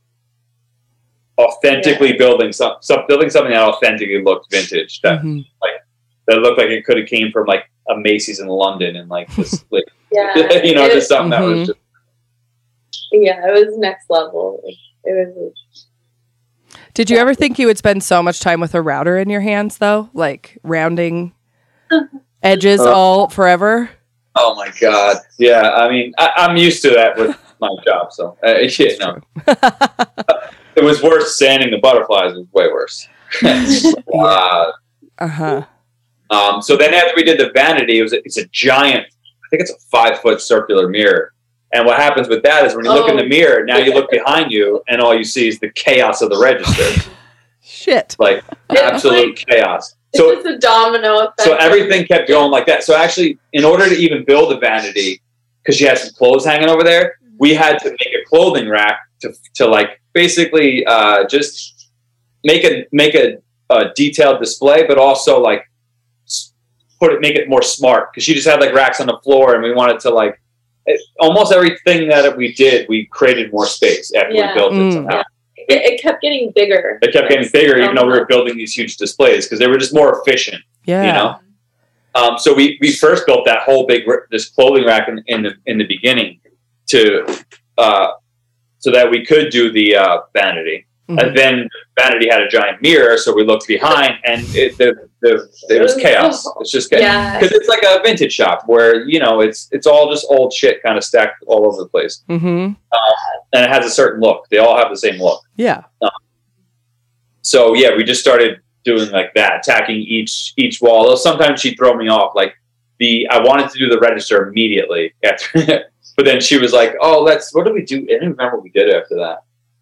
authentically building some, some building something that authentically looked vintage that Mhm. that looked like it could have came from like a Macy's in London and like this, [LAUGHS] like Yeah. [LAUGHS] you know, it, just something that Mhm. was just yeah, it was next level. It was Did you ever think you would spend so much time with a router in your hands though? Like rounding [LAUGHS] edges Uh, all forever? oh my god, yeah. I mean, I, I'm used to that with [LAUGHS] my job, so uh, yeah, no, [LAUGHS] it was worse. Sanding the butterflies was way worse. uh, Uh-huh. um, so then after we did the vanity, it was a, it's a giant. I think it's a five foot circular mirror. And what happens with that is when you look in Oh. the mirror, now you look [LAUGHS] behind you, and all you see is the chaos of the register, Shit. like It's absolute chaos. So just a domino effect. So everything kept going like that. So actually, in order to even build a vanity, because she had some clothes hanging over there, we had to make a clothing rack to, to like basically uh, just make a make a, a detailed display, but also like put it make it more smart. Because she just had like racks on the floor, and we wanted to like it, almost everything that we did, we created more space after Yeah. we built Mm. it somehow. it, it kept getting bigger. It kept getting bigger, even though we were building these huge displays because they were just more efficient. Yeah. You know. Um, so we, we first built that whole big this clothing rack in, in the in the beginning to uh, so that we could do the uh, vanity, Mhm. and then vanity had a giant mirror, so we looked behind, and it the, the it was chaos. It's just chaos Yeah. because it's like a vintage shop where you know it's it's all just old shit kind of stacked all over the place, Mm-hmm. and it has a certain look. They all have the same look. Yeah. So yeah, we just started doing like that, attacking each each wall. Though sometimes she'd throw me off. Like the I wanted to do the register immediately after, [LAUGHS] but then she was like, "Oh, let's. What did we do? I don't remember what we did after that."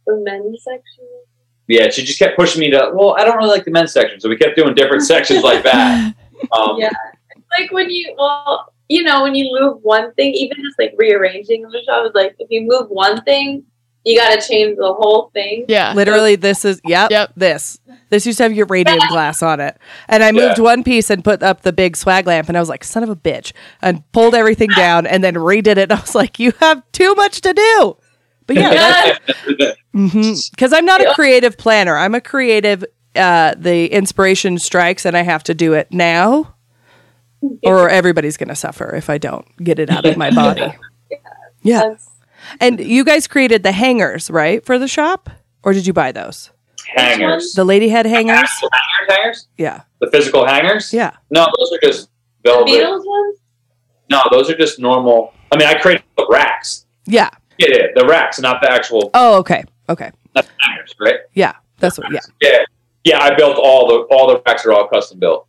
the men's section. Yeah, she just kept pushing me to. Well, I don't really like the men's section, so we kept doing different sections like [LAUGHS] that. Um, Yeah. Like when you well, you know, when you move one thing, even just like rearranging the shop is like if you move one thing, you got to change the whole thing. Yeah. Literally, this is yep, Yep. This this used to have uranium glass on it, and I moved Yeah. one piece and put up the big swag lamp, and I was like, "Son of a bitch!" and pulled everything down, and then redid it. And [LAUGHS] I was like, "You have too much to do." But yeah, that's [LAUGHS] Yeah. because I'm not a creative planner. I'm a creative. Uh, the inspiration strikes, and I have to do it now, or everybody's gonna suffer if I don't get it out of my [LAUGHS] body. Yeah, That's- and you guys created the hangers, right, for the shop, or did you buy those? hangers. The lady had hangers. Actual hangers, hangers. Yeah, The physical hangers. yeah. No, those are just The velvet. Beatles ones? No, those are just normal. I mean, I created the racks. Yeah. Yeah, yeah, the racks, not the actual Oh, okay. Okay. not the hangers, right? Yeah. That's what yeah. Yeah, yeah. I built all the all the racks are all custom built.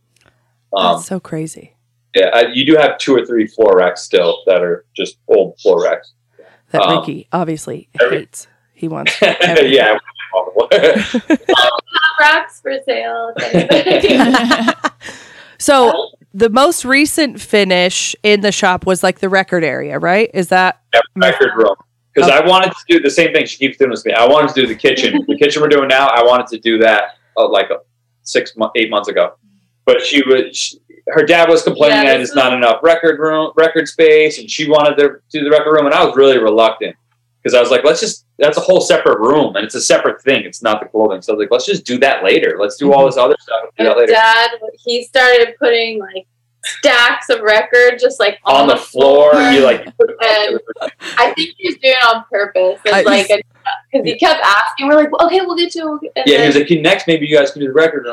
Um, That's so crazy. yeah, I, you do have two or three floor racks still that are just old floor racks. That um, Ricky obviously [LAUGHS] every- hates. He wants [LAUGHS] everything. yeah. [LAUGHS] Racks for sale. So the most recent finish in the shop was like the record area, right? Is that record room. Because I wanted to do the same thing. She keeps doing to me. I wanted to do the kitchen. [LAUGHS] the kitchen we're doing now. I wanted to do that uh, like uh, six, mo- eight months ago. But she was, she, her dad was complaining Yeah, that it's not enough record room, record space, and she wanted to do the record room, and I was really reluctant because I was like, let's just. That's a whole separate room, and it's a separate thing. It's not the clothing. So I was like, let's just do that later. Let's do all this other stuff. Do that later. dad, he started putting like stacks of records just like On the floor, you like. And I think he was doing it on purpose. It's I- like because uh, he kept asking, we're like, okay, we'll get to. it. And Yeah, he was like, next, maybe you guys can do the record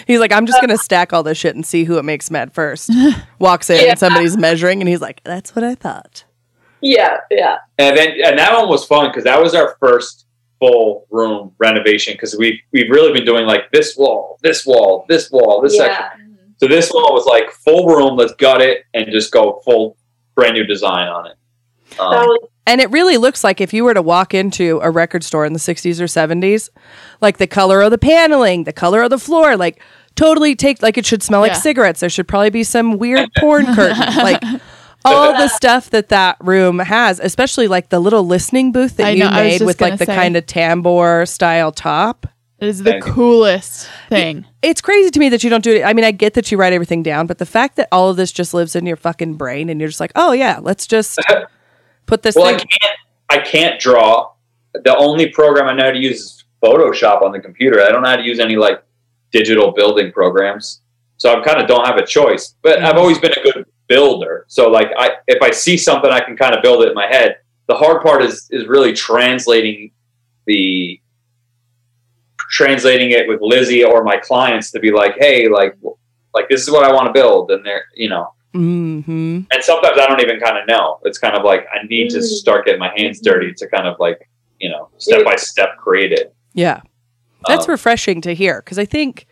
[LAUGHS] he's like, I'm just gonna stack all this shit and see who it makes mad first. [LAUGHS] Walks in Yeah. and somebody's measuring and he's like, That's what I thought. yeah, yeah. And then and that one was fun because that was our first full room renovation because we we've really been doing like this wall, this wall, this wall, this section. Yeah. So this one was like full room. Let's gut it and just go full brand new design on it. Um, And it really looks like if you were to walk into a record store in the 60s or 70s, like the color of the paneling, the color of the floor, like totally take like it should smell like cigarettes. There should probably be some weird [LAUGHS] porn curtain, like [LAUGHS] all the stuff that that room has, especially like the little listening booth that I you know, made with like the say. kind of tambour style top. It is the Thank coolest thing. It's crazy to me that you don't do it. I mean, I get that you write everything down, but the fact that all of this just lives in your fucking brain and you're just like, oh yeah, let's just [LAUGHS] put this well, I can't I can't draw. The only program I know how to use is Photoshop on the computer. I don't know how to use any like digital building programs. So I kind of don't have a choice. But I've mm-hmm. always been a good builder. So like I if I see something I can kind of build it in my head. The hard part is is really translating the translating it with Lizzy or my clients to be like, hey, like like this is what I want to build and they're you know hmm and sometimes I don't even kind of know. It's kind of like I need to Mm. start getting my hands dirty to kind of like you know step by step create it. Yeah. That's Um, refreshing to hear because I think,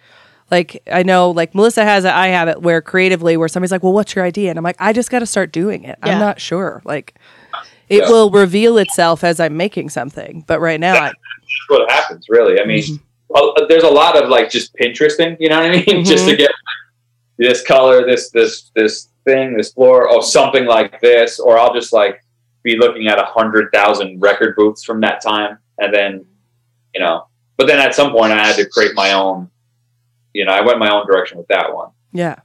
like, I know, like, Melissa has it, I have it, where creatively, where somebody's like, well, what's your idea? And I'm like, I just got to start doing it. I'm not sure. Like, it Yeah. will reveal itself as I'm making something. But right now, I, [LAUGHS] what happens, really. I mean, Mm-hmm. Uh, there's a lot of like just Pinteresting. You know what I mean? [LAUGHS] just to Mm-hmm. get this color, this this this thing, this floor, or something like this, or I'll just like be looking at a hundred thousand record booths from that time, and then you know. But then at some point, I had to create my own. You know, I went my own direction with that one. yeah.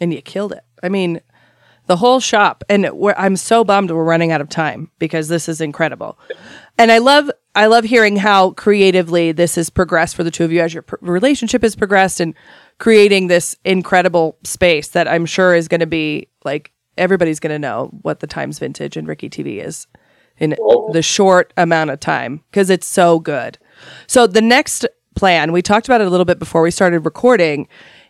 And you killed it. I mean, the whole shop, and we're, I'm so bummed we're running out of time because this is incredible. And I love, I love hearing how creatively this has progressed for the two of you as your pr- relationship has progressed and creating this incredible space that I'm sure is going to be like everybody's going to know what the Times Vintage and Ricky TV is in the short amount of time because it's so good. So the next plan, we talked about it a little bit before we started recording,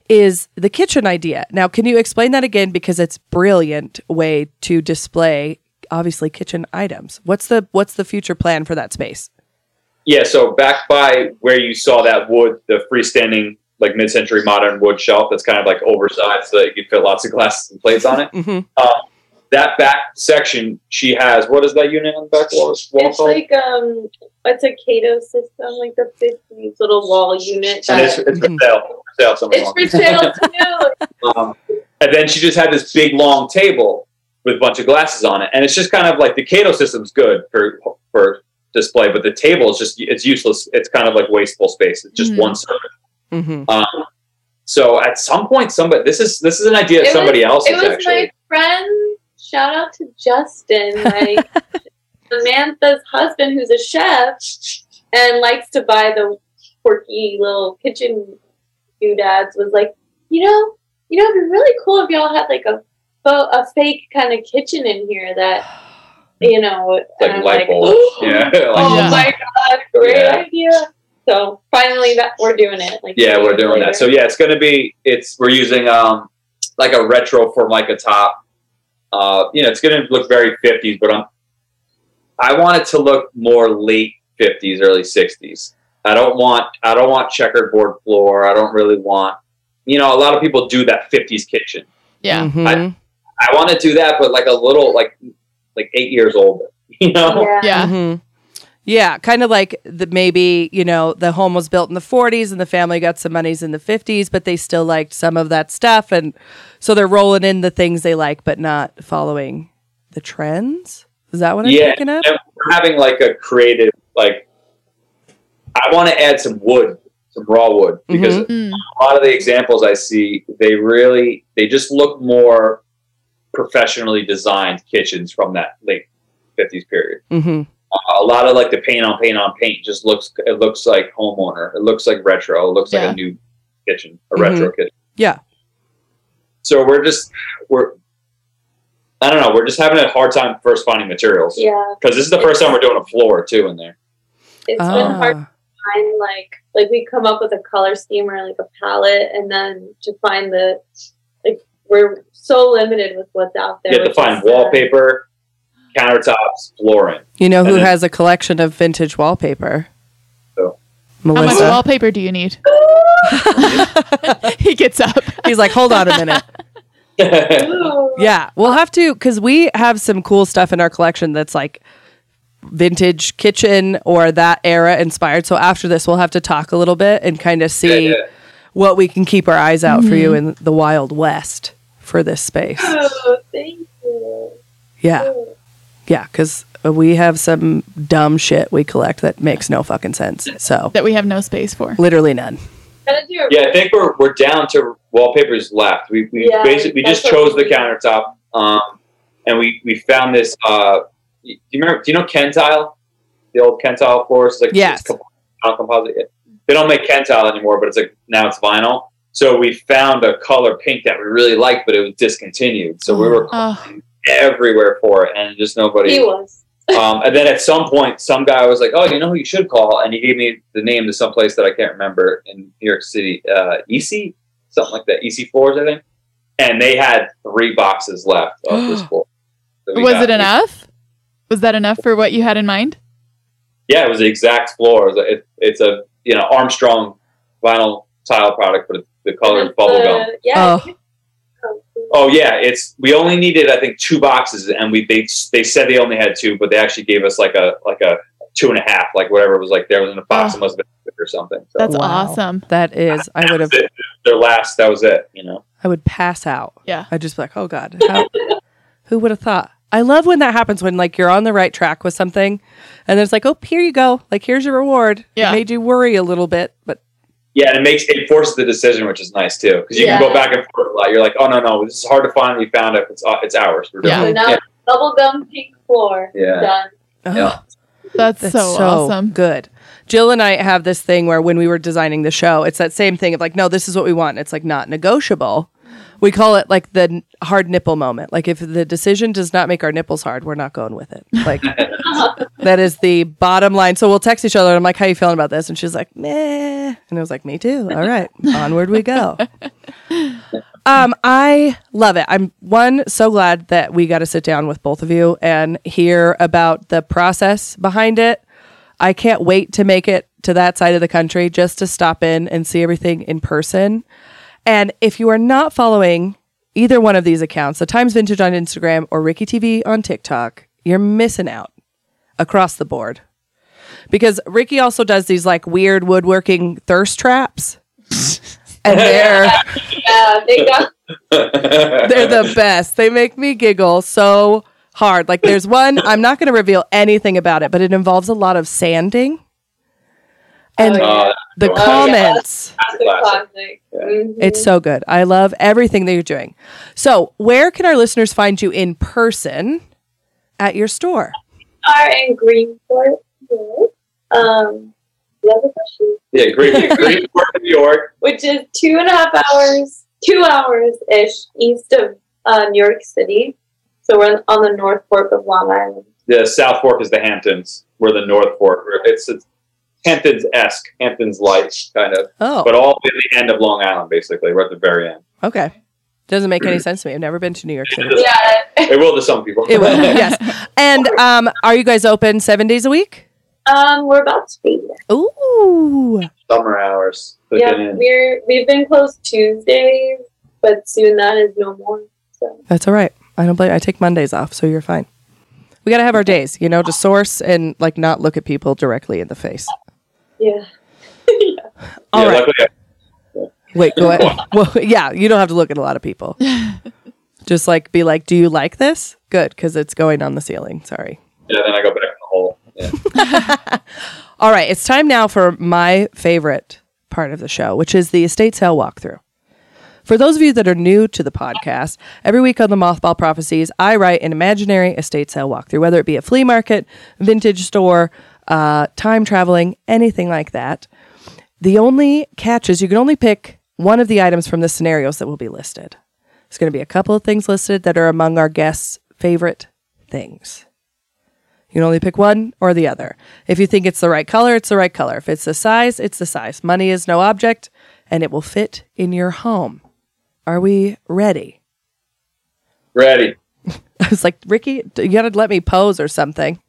is the kitchen idea. Now, can you explain that again because it's brilliant way to display obviously kitchen items. What's the what's the future plan for that space? Yeah, so back by where you saw that wood, the freestanding like mid-century modern wood shelf that's kind of like oversized so that you can fit lots of glasses and plates on it. [LAUGHS] Mhm. That back section, she has what is that unit on the back wall? wall It's called? like um, it's a Cado system, like the fifties little wall unit. and it's, it's for sale. For sale somewhere it's for sale [LAUGHS] too. Um, and then she just had this big long table with a bunch of glasses on it, and it's just kind of like the Cado system's good for for display, but the table is just it's useless. It's kind of like wasteful space. It's just Mhm. one service. Mhm. Um, so at some point, somebody this is this is an idea of It was- somebody else's It was actually. my friend. Shout out to Justin, my [LAUGHS] Samantha's husband, who's a chef and likes to buy the quirky little kitchen doodads. Was like, you know, you know, it'd be really cool if y'all had like a a fake kind of kitchen in here that, you know, and like I'm light like, bulbs. "Ooh, [LAUGHS] yeah, Oh Yeah. my god, great Yeah. idea! So finally, that we're doing it. Like yeah, we're years doing that. So yeah, it's gonna be it's we're using um like a retro Formica top. Uh, you know, it's gonna look very fifties, but I'm I want it to look more late fifties, early sixties. I don't want I don't want checkered board floor. I don't really want you know, a lot of people do that fifties kitchen. Yeah. Mhm. I want to do that, but like a little like like eight years older. [LAUGHS] You know? Yeah. Yeah. Mhm. Yeah, kind of like the maybe, you know, the home was built in the 40s and the family got some monies in the 50s, but they still liked some of that stuff. And so they're rolling in the things they like, but not following the trends. Is that what I'm Yeah. picking up? And we're having like a creative like I want to add some wood, some raw wood because Mm. a lot of the examples I see, they really they just look more professionally designed kitchens from that late 50s period. hmm Uh, a lot of like the paint on paint on paint just looks it looks like homeowner. It looks like retro. It looks Yeah. like a new kitchen, a Mhm. retro kitchen. Yeah. So we're just we're I don't know. We're just having a hard time first finding materials Yeah. because this is the first time we're doing a floor too in there. It's been hard to Ah. find like like we come up with a color scheme or like a palette and then to find the like we're so limited with what's out there. You have to find is, wallpaper, countertops, flooring. You know who And then- has a collection of vintage wallpaper? Who? How much wallpaper do you need? [LAUGHS] he gets up. He's like, hold on a minute. [LAUGHS] Yeah, we'll have to because we have some cool stuff in our collection that's like vintage kitchen or that era inspired. So after this, we'll have to talk a little bit and kind of see yeah. what we can keep our eyes out for you mm-hmm. in the Wild West for this space. Oh, [GASPS] thank you. Yeah, yeah, because we have some dumb shit we collect that makes no fucking sense. So That we have no space for. literally none. Gotta do a Yeah, I think we're we're down to wallpapers left. We we Yeah, basically we just chose the countertop, um, and we we found this. Uh, do you remember? Do you know Kentile? The old Kentile floors, like Yes. it's composite. They don't make Kentile anymore, but it's like now it's vinyl. So we found a color pink that we really liked, but it was discontinued. So we were Oh, everywhere for it, and just nobody. He was. [LAUGHS] Um, and then at some point, some guy was like, "Oh, you know who you should call?" And he gave me the name to some place that I can't remember in New York City, uh, EC, something like that, EC Floors, I think. And they had three boxes left of [GASPS] this floor. So was got- it enough? Was that enough for what you had in mind? Yeah, it was the exact floor. It was a, it, it's a you know Armstrong vinyl tile product, but the color is And bubble gum. Yeah. Oh. Oh yeah, it's we only needed I think two boxes, and we they they said they only had two, but they actually gave us like a like a two and a half, like whatever it was like there was in the box. Oh. It must have been or something. So That's Wow. awesome. That is, I would have, That was it. their last. That was it. You know. I would pass out. Yeah. I'd just be like, oh God, how, [LAUGHS] who would have thought? I love when that happens when like you're on the right track with something and there's like, oh, here you go. Like, here's your reward. Yeah. It made you worry a little bit, but Yeah, and it makes it forces the decision, which is nice too, because you can go back and forth a lot. You're like, oh no, no, this is hard to find. We found it. It's uh, it's ours. We're Yeah. doing So it. now bubble gum pink floor. Yeah. Done. ugh, Yeah. That's, that's so, so, awesome. good. Jill and I have this thing where when we were designing the show, it's that same thing of like, no, this is what we want. It's like not negotiable. We call it like the n- hard nipple moment. Like if the decision does not make our nipples hard, we're not going with it. Like [LAUGHS] that is the bottom line. So we'll text each other and I'm like, how you feeling about this? And she's like, meh. And I was like, me too. All right. [LAUGHS] Onward we go. Um, I love it. I'm one so glad that we got to sit down with both of you and hear about the process behind it. I can't wait to make it to that side of the country just to stop in and see everything in person. And if you are not following either one of these accounts, the Times Vintage on Instagram or Ricky TV on TikTok, you're missing out across the board. Because Ricky also does these like weird woodworking thirst traps. [LAUGHS] and they're Yeah, they got [LAUGHS] they're the best. They make me giggle so hard. Like there's one, I'm not going to reveal anything about it, but it involves a lot of sanding. And Oh, yeah. The Oh, yeah. comments, that's the classic. Yeah. Mhm. it's so good. I love everything that you're doing. So, where can our listeners find you in person at your store? are in Greenport. yes. Um, the other question, yeah, great, [LAUGHS] great New York. which is two and a half hours, two hours ish east of uh, New York City. So we're on the North Fork of Long Island. The South Fork is the Hamptons. We're the North Fork. It's, it's Hamptons esque, Hamptons light kind of, Oh, but all in the end of Long Island, basically. We're at the very end. okay. Doesn't make any sense to me. I've never been to New York City. Yeah. It will to some people. It will, [LAUGHS] yes. And um, are you guys open seven days a week? Um, we're about to be. Ooh. Summer hours. Yeah, we're we've been closed Tuesdays, but soon that is no more. So That's all right. I don't blame. I take Mondays off, so you're fine. We gotta have our days, you know, to source and like not look at people directly in the face. [LAUGHS] yeah. All yeah, right. luckily I- Wait, go ahead. [LAUGHS] Well, yeah, you don't have to look at a lot of people. [LAUGHS] Just like be like, do you like this? Good, because it's going on the ceiling. Sorry. yeah, then I go back in the hole. Yeah. All right, it's time now for my favorite part of the show, which is the estate sale walkthrough. For those of you that are new to the podcast, every week on the Mothball Prophecies, I write an imaginary estate sale walkthrough, whether it be a flea market, vintage store, uh, time traveling, anything like that. The only catch is you can only pick one of the items from the scenarios that will be listed. There's going to be a couple of things listed that are among our guests' favorite things. You can only pick one or the other. If you think it's the right color, it's the right color. If it's the size, it's the size. Money is no object, and it will fit in your home. Are we ready? Ready. [LAUGHS] I was like, Ricky, you got to let me pose or something.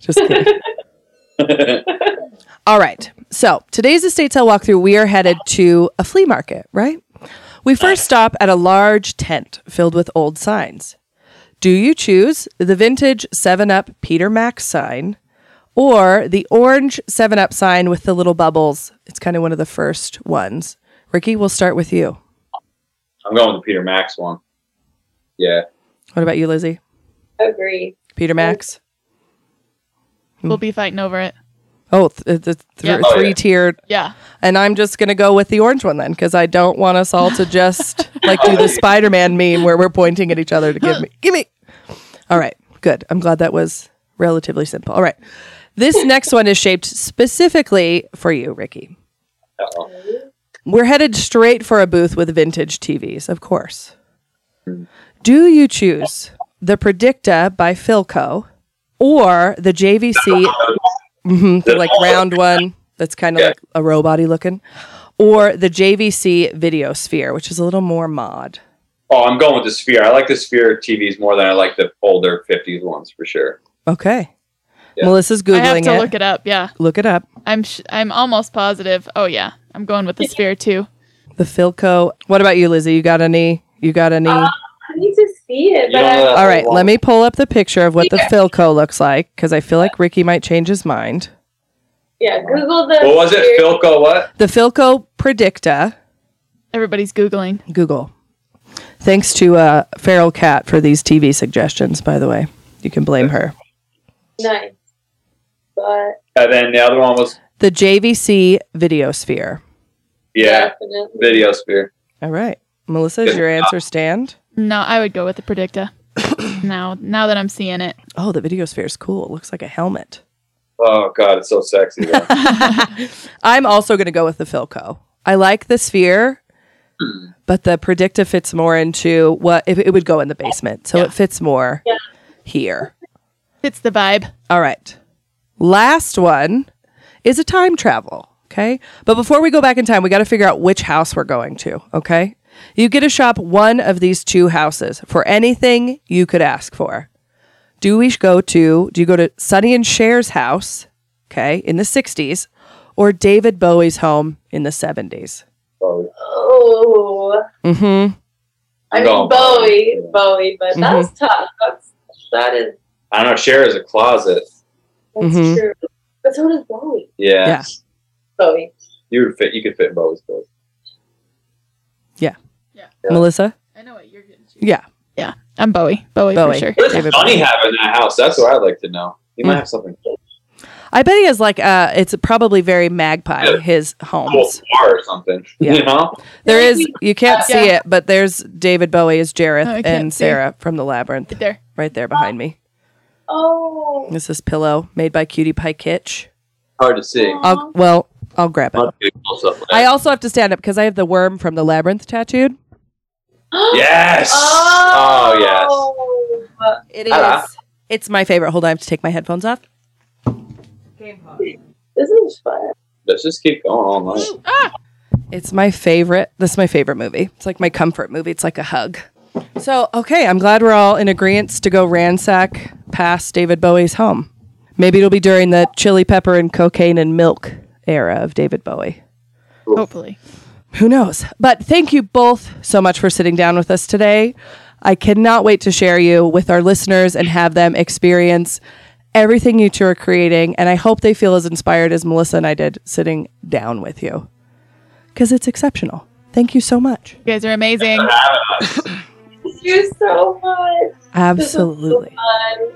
Just kidding. [LAUGHS] All right. So today's estate sale walkthrough, we are headed to a flea market, right? We first stop at a large tent filled with old signs. Do you choose the vintage 7 Up Peter Max sign or the orange 7 Up sign with the little bubbles? It's kind of one of the first ones. Ricky, we'll start with you. I'm going with the Peter Max one. Yeah. What about you, Lizzy? Agree. Peter Max? We'll be fighting over it. Oh, th- the th- Yeah. Oh, yeah. three tiered Yeah. And I'm just going to go with the orange one then because I don't want us all to just [LAUGHS] like do the Spider Man meme where we're pointing at each other to give me, give me. All right, good. I'm glad that was relatively simple. All right. This next one is shaped specifically for you, Ricky. Uh-oh. We're headed straight for a booth with vintage TVs, of course. Do you choose the Predicta by Philco or the JVC Mhm, the like round one that's kind of Yeah. like a robot looking, or the JVC Video Sphere, which is a little more mod. Oh, I'm going with the Sphere. I like the Sphere TVs more than I like the older 50s ones for sure. Okay. Yeah. Melissa's googling I have to it. look it up. Yeah. Look it up. I'm sh- I'm almost positive. Oh yeah. I'm going with the sphere too. The Philco. What about you, Lizzy? You got any? You got any? Uh, I need to see it, but I, All right, let me pull up the picture of what the Philco looks like because I feel like Ricky might change his mind. yeah, Google the. What was it? Sphere. Philco what? The Philco Predicta. Everybody's googling. Google. Thanks to uh, Feral Cat for these TV suggestions, by the way. You can blame her. Nice, but And then the other one was, The JVC Video Sphere. yeah, definitely. Video Sphere. All right. Melissa, does your answer stand? No, I would go with the Predicta. [COUGHS] now, now that I'm seeing it. Oh, the video sphere is cool. It looks like a helmet. Oh, God, it's so sexy. Though. [LAUGHS] [LAUGHS] I'm also going to go with the Philco. I like the sphere, but the Predicta fits more into what it, it would go in the basement. So Yeah. it fits more Yeah. here. It's the vibe. All right. Last one is a time travel. Okay. But before we go back in time, we got to figure out which house we're going to. Okay. You get to shop one of these two houses for anything you could ask for. Do we go to, do you go to Sonny and Cher's house, okay, in the 60s, or David Bowie's home in the 70s? Oh, Oh, Mm-hmm. I mean going Bowie, Bowie, but Mm-hmm. that's tough. That's that is I don't know. Cher is a closet. that's Mhm. true. But so does Bowie. Yeah. Yeah. Bowie. You would fit. You could fit in Bowie's clothes. Yeah. Yeah. Melissa? I know what you're getting. To. Yeah. Yeah. I'm Bowie. Bowie, Bowie. for sure. What does David Sonny Bowie. have in that house? That's what I'd like to know. He might have something cool I bet he has like, uh, it's probably very magpie, Yeah. his homes. bar or something. [LAUGHS] Yeah. You know? There is you can't see Yeah. it, but there's David Bowie as Jareth Oh, and. Sarah from the Labyrinth Right there. right there behind me. Oh. This is pillow made by Cutie Pie Kitsch. Hard to see. I'll well, I'll grab it. I'll do close up I also have to stand up because I have the worm from the Labyrinth tattooed. Yes. Oh, Oh, yes. It is. Hello. It's my favorite. Hold on, I have to take my headphones off. Game pause. This is fun. Let's just keep going all ah! night. It's my favorite. This is my favorite movie. It's like my comfort movie. It's like a hug. So, okay, I'm glad we're all in agreement to go ransack past David Bowie's home. Maybe it'll be during the chili pepper and cocaine and milk era of David Bowie. Hopefully. Who knows? But thank you both so much for sitting down with us today. I cannot wait to share you with our listeners and have them experience everything you two are creating. And I hope they feel as inspired as Melissa and I did sitting down with you because it's exceptional. Thank you so much. You guys are amazing. For having us. Thank you so much. This was so Absolutely. fun.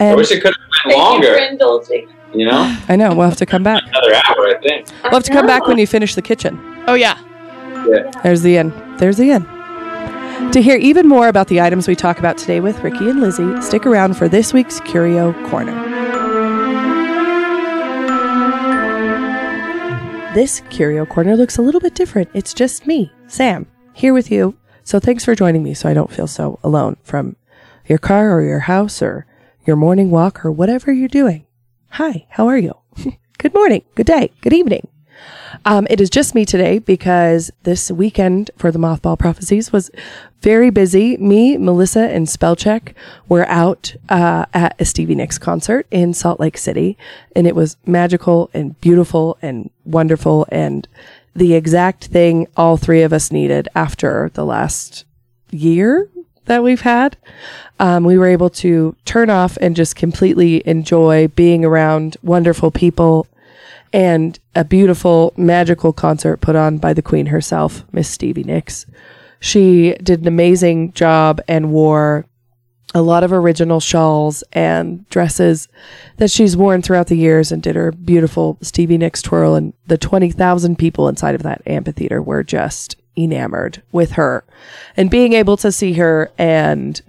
I wish it could have been Thank you for longer. Indulging. You know, I know we'll have to come back. another hour, I think. We'll have to come back when you finish the kitchen. Oh yeah. yeah. There's the end. There's the end. To hear even more about the items we talk about today with Ricky and Lizzy, stick around for this week's Curio Corner. This Curio Corner looks a little bit different. It's just me, Sam, here with you. So thanks for joining me so I don't feel so alone from your car or your house or your morning walk or whatever you're doing. Hi, how are you? [LAUGHS] good morning, good day, good evening. Um, it is just me today because this weekend for the Mothball Prophecies was very busy. Me, Melissa, and Spellcheck were out uh, at a Stevie Nicks concert in Salt Lake City, and it was magical and beautiful and wonderful and the exact thing all three of us needed after the last year that we've had. Um, we were able to turn off and just completely enjoy being around wonderful people and a beautiful magical concert put on by the queen herself, Miss Stevie Nicks. She did an amazing job and wore a lot of original shawls and dresses that she's worn throughout the years and did her beautiful Stevie Nicks twirl and the 20,000 people inside of that amphitheater were just enamored with her. And being able to see her and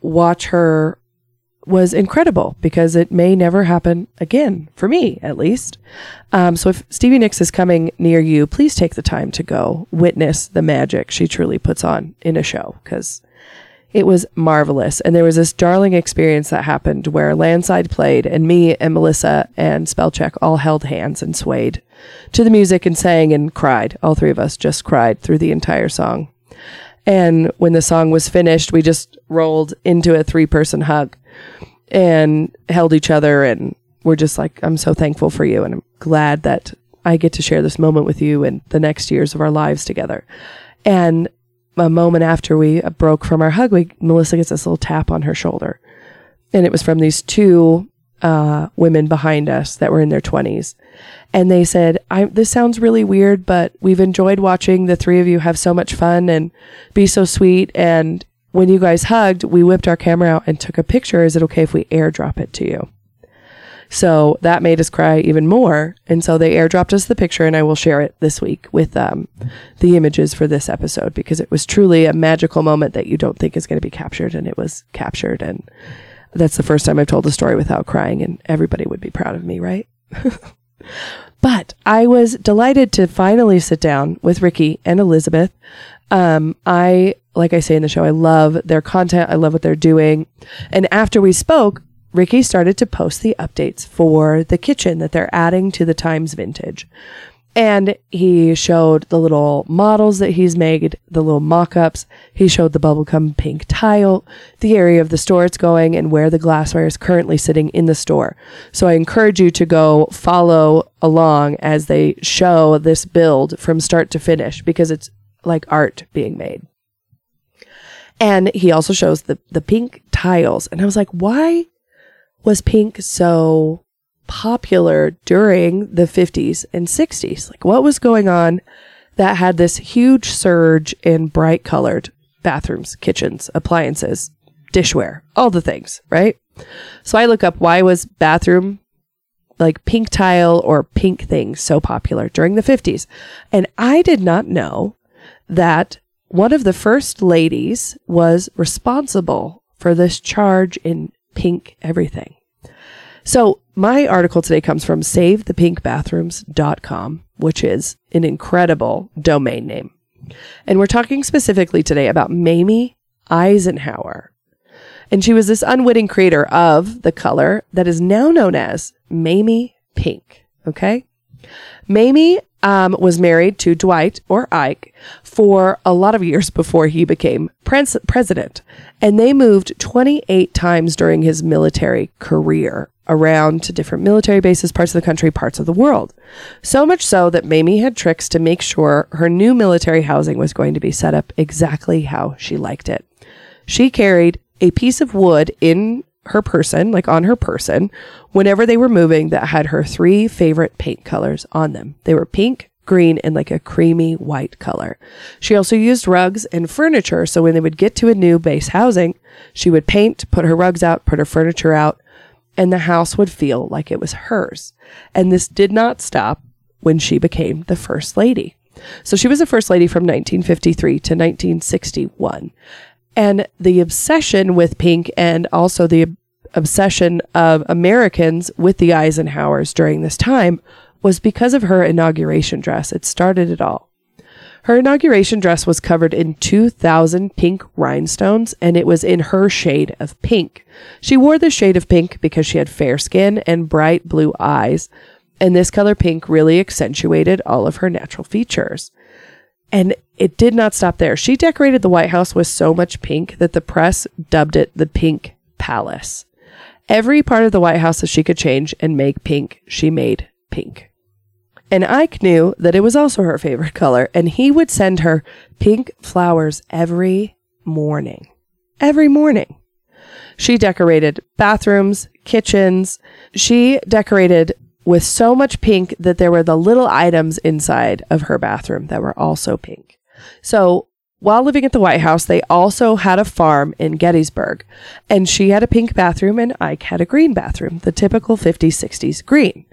watch her was incredible because it may never happen again for me at least. Um, so if stevie nicks is coming near you please take the time to go witness the magic she truly puts on in a show because it was marvelous. And there was this darling experience that happened where Landslide played and me and melissa and spellcheck all held hands and swayed to the music and sang and cried. All three of us just cried through the entire song. And when the song was finished we just rolled into a three person hug and held each other and we're just like i'm so thankful for you and i'm glad that i get to share this moment with you and the next years of our lives together. And a moment after we broke from our hug we melissa gets this little tap on her shoulder and it was from these two uh, women behind us that were in their 20s and they said this sounds really weird but we've enjoyed watching the three of you have so much fun and be so sweet and when you guys hugged, we whipped our camera out and took a picture. Is it okay if we airdrop it to you? So that made us cry even more. And so they airdropped us the picture, and I will share it this week with um, the images for this episode because it was truly a magical moment that you don't think is going to be captured, and it was captured. And that's the first time I've told a story without crying, and everybody would be proud of me, right? [LAUGHS] but I was delighted to finally sit down with Ricky and Elizabeth. Um, I, like I say in the show, I love their content. I love what they're doing. And after we spoke, Ricky started to post the updates for the kitchen that they're adding to the Times Vintage. And he showed the little models that he's made, the little mock ups. He showed the bubblegum pink tile, the area of the store it's going, and where the glassware is currently sitting in the store. So I encourage you to go follow along as they show this build from start to finish because it's like art being made. And he also shows the, the pink tiles. And I was like, why was pink so popular during the 50s and 60s? Like, what was going on that had this huge surge in bright colored bathrooms, kitchens, appliances, dishware, all the things, right? So I look up why was bathroom like pink tile or pink things so popular during the 50s. And I did not know that one of the first ladies was responsible for this charge in pink everything. So my article today comes from savethepinkbathrooms.com, which is an incredible domain name. And we're talking specifically today about Mamie Eisenhower. And she was this unwitting creator of the color that is now known as Mamie Pink. Okay. Mamie um, was married to Dwight or Ike for a lot of years [LAUGHS] before he became pres- president. And they moved 28 times during his military career around to different military bases, parts of the country, parts of the world. So much so that Mamie had tricks to make sure her new military housing was going to be set up exactly how she liked it. She carried a piece of wood in her person, like on her person, whenever they were moving that had her three favorite paint colors on them. They were pink, green, and like a creamy white color. She also used rugs and furniture. So when they would get to a new base housing, she would paint, put her rugs out, put her furniture out, and the house would feel like it was hers. And this did not stop when she became the first lady. So she was the first lady from 1953 to 1961. And the obsession with pink and also the obsession of Americans with the Eisenhowers during this time was because of her inauguration dress. It started it all. Her inauguration dress was covered in 2,000 pink rhinestones, and it was in her shade of pink. She wore this shade of pink because she had fair skin and bright blue eyes, and this color pink really accentuated all of her natural features. And it did not stop there. She decorated the White House with so much pink that the press dubbed it the Pink Palace. Every part of the White House that she could change and make pink, she made pink. And Ike knew that it was also her favorite [LAUGHS] color, and he would send her pink flowers every morning. Every morning. She decorated bathrooms, kitchens. She decorated with so much pink that there were the little items inside of her bathroom that were also pink. So while living at the White House, they also had a farm in Gettysburg, and she had a pink bathroom and Ike had a green bathroom, the typical 50s, 60s green.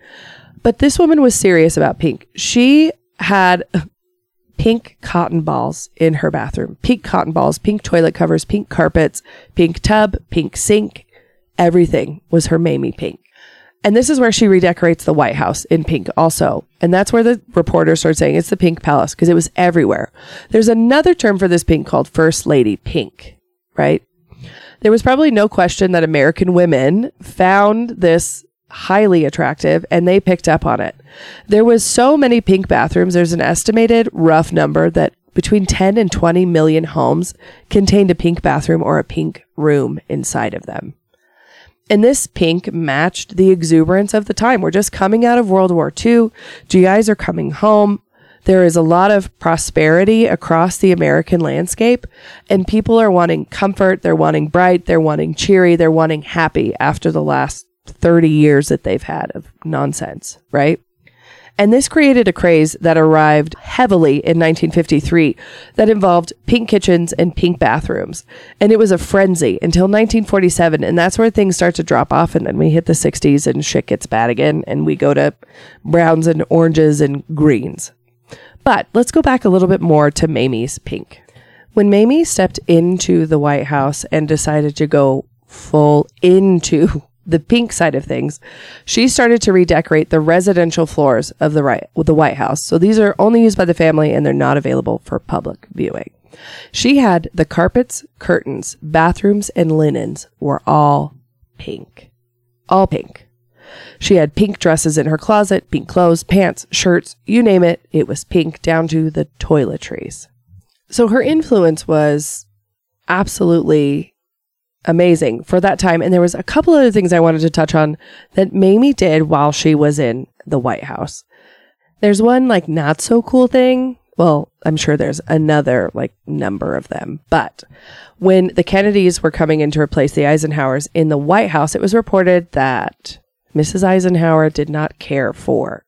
But this woman was serious about pink. She had [LAUGHS] pink cotton balls in her bathroom, pink cotton balls, pink toilet covers, pink carpets, pink tub, pink sink. Everything was her Mamie pink. And this is where she redecorates the White House in pink also. And that's where the reporters started saying it's the pink palace because it was everywhere. There's another term for this pink called First Lady Pink, right? There was probably no question that American women found this highly attractive and they picked up on it. There was so many pink bathrooms. There's an estimated rough number that between 10 and 20 million homes contained a pink bathroom or a pink room inside of them. And this pink matched the exuberance of the time. We're just coming out of World War II. GIs are coming home. There is a lot of prosperity across the American landscape, and people are wanting comfort. They're wanting bright. They're wanting cheery. They're wanting happy after the last 30 years that they've had of nonsense, right? And this created a craze that arrived heavily in 1953 that involved pink kitchens and pink bathrooms. And it was a frenzy until 1947. And that's where things start to drop off. And then we hit the 60s and shit gets bad again. And we go to browns and oranges and greens. But let's go back a little bit more to Mamie's pink. When Mamie stepped into the White House and decided to go full into the pink side of things, she started to redecorate the residential floors of the right the White House. So these are only used by the family and they're not available for public viewing. She had the carpets, curtains, bathrooms, and linens were all pink. All pink. She had pink dresses in her closet, pink clothes, pants, shirts, you name it, it was pink down to the toiletries. So her influence was absolutely amazing for that time. And there was a couple other things I wanted to touch on that Mamie did while she was in the White House. There's one like not so cool thing. Well, I'm sure there's another like number of them, but when the Kennedys were coming in to replace the Eisenhowers in the White House, it was reported that Mrs. Eisenhower did not care for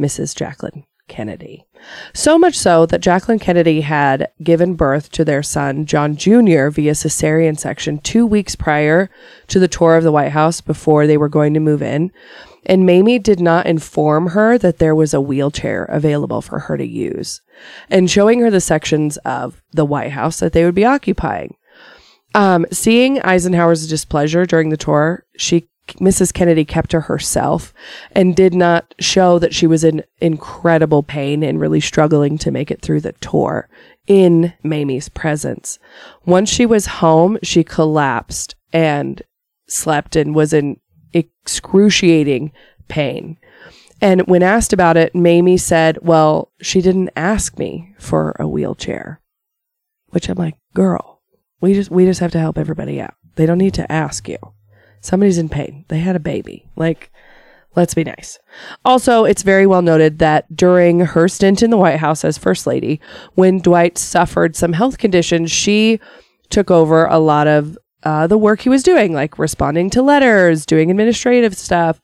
Mrs. Jacqueline Kennedy. So much so that Jacqueline Kennedy had given birth to their son, John Jr., via cesarean section two weeks prior to the tour of the White House before they were going to move in. And Mamie did not inform her that there was a wheelchair available for her to use and showing her the sections of the White House that they would be occupying. Um, seeing Eisenhower's displeasure during the tour, she Mrs. Kennedy kept to herself and did not show that she was in incredible pain and really struggling to make it through the tour in Mamie's presence. Once she was home, she collapsed and slept and was in excruciating pain. And when asked about it, Mamie said, Well, she didn't ask me for a wheelchair. Which I'm like, girl, we just we just have to help everybody out. They don't need to ask you. Somebody's in pain. They had a baby. Like, let's be nice. Also, it's very well noted that during her stint in the White House as First Lady, when Dwight suffered some health conditions, she took over a lot of uh, the work he was doing, like responding to letters, doing administrative stuff,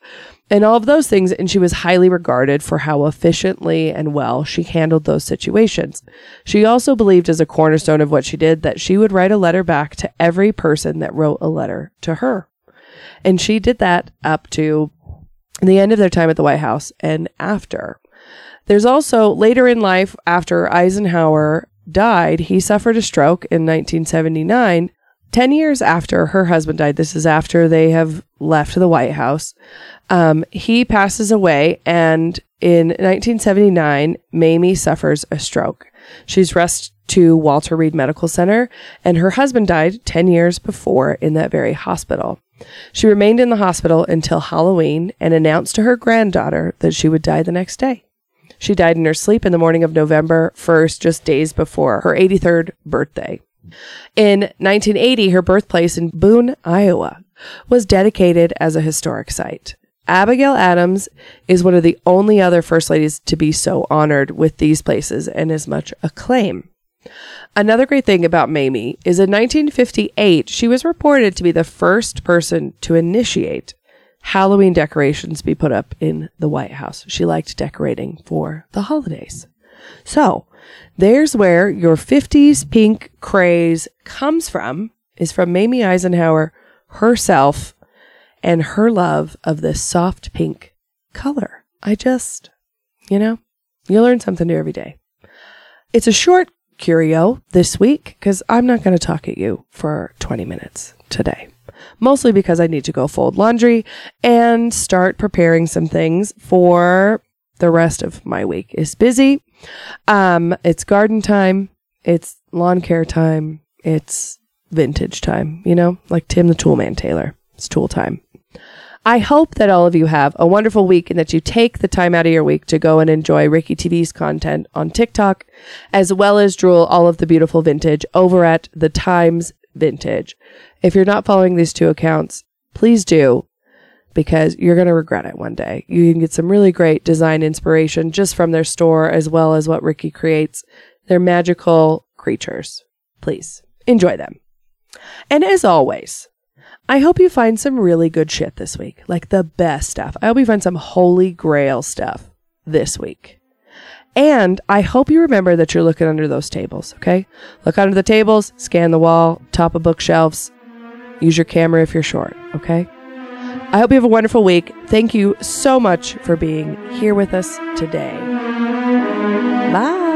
and all of those things. And she was highly regarded for how efficiently and well she handled those situations. She also believed, as a cornerstone of what she did, that she would write a letter back to every person that wrote a letter to her. And she did that up to the end of their time at the White House and after. There's also later in life, after Eisenhower died, he suffered a stroke in 1979. 10 years after her husband died, this is after they have left the White House, um, he passes away. And in 1979, Mamie suffers a stroke. She's rushed to Walter Reed Medical Center, and her husband died 10 years before in that very hospital. She remained in the hospital until Halloween and announced to her granddaughter that she would die the next day. She died in her sleep in the morning of November 1st, just days before her 83rd birthday. In 1980, her birthplace in Boone, Iowa, was dedicated as a historic site. Abigail Adams is one of the only other First Ladies to be so honored with these places and as much acclaim. Another great thing about Mamie is in 1958, she was reported to be the first person to initiate Halloween decorations be put up in the White House. She liked decorating for the holidays. So there's where your 50s pink craze comes from, is from Mamie Eisenhower herself and her love of this soft pink color. I just, you know, you learn something new every day. It's a short curio this week because I'm not going to talk at you for 20 minutes today. Mostly because I need to go fold laundry and start preparing some things for the rest of my week. It's busy. Um, it's garden time. It's lawn care time. It's vintage time, you know, like Tim the Toolman Taylor. It's tool time. I hope that all of you have a wonderful week and that you take the time out of your week to go and enjoy Ricky TV's content on TikTok, as well as drool all of the beautiful vintage over at the Times Vintage. If you're not following these two accounts, please do because you're going to regret it one day. You can get some really great design inspiration just from their store as well as what Ricky creates. They're magical creatures. Please enjoy them. And as always, I hope you find some really good shit this week, like the best stuff. I hope you find some holy grail stuff this week. And I hope you remember that you're looking under those tables, okay? Look under the tables, scan the wall, top of bookshelves. Use your camera if you're short, okay? I hope you have a wonderful week. Thank you so much for being here with us today. Bye.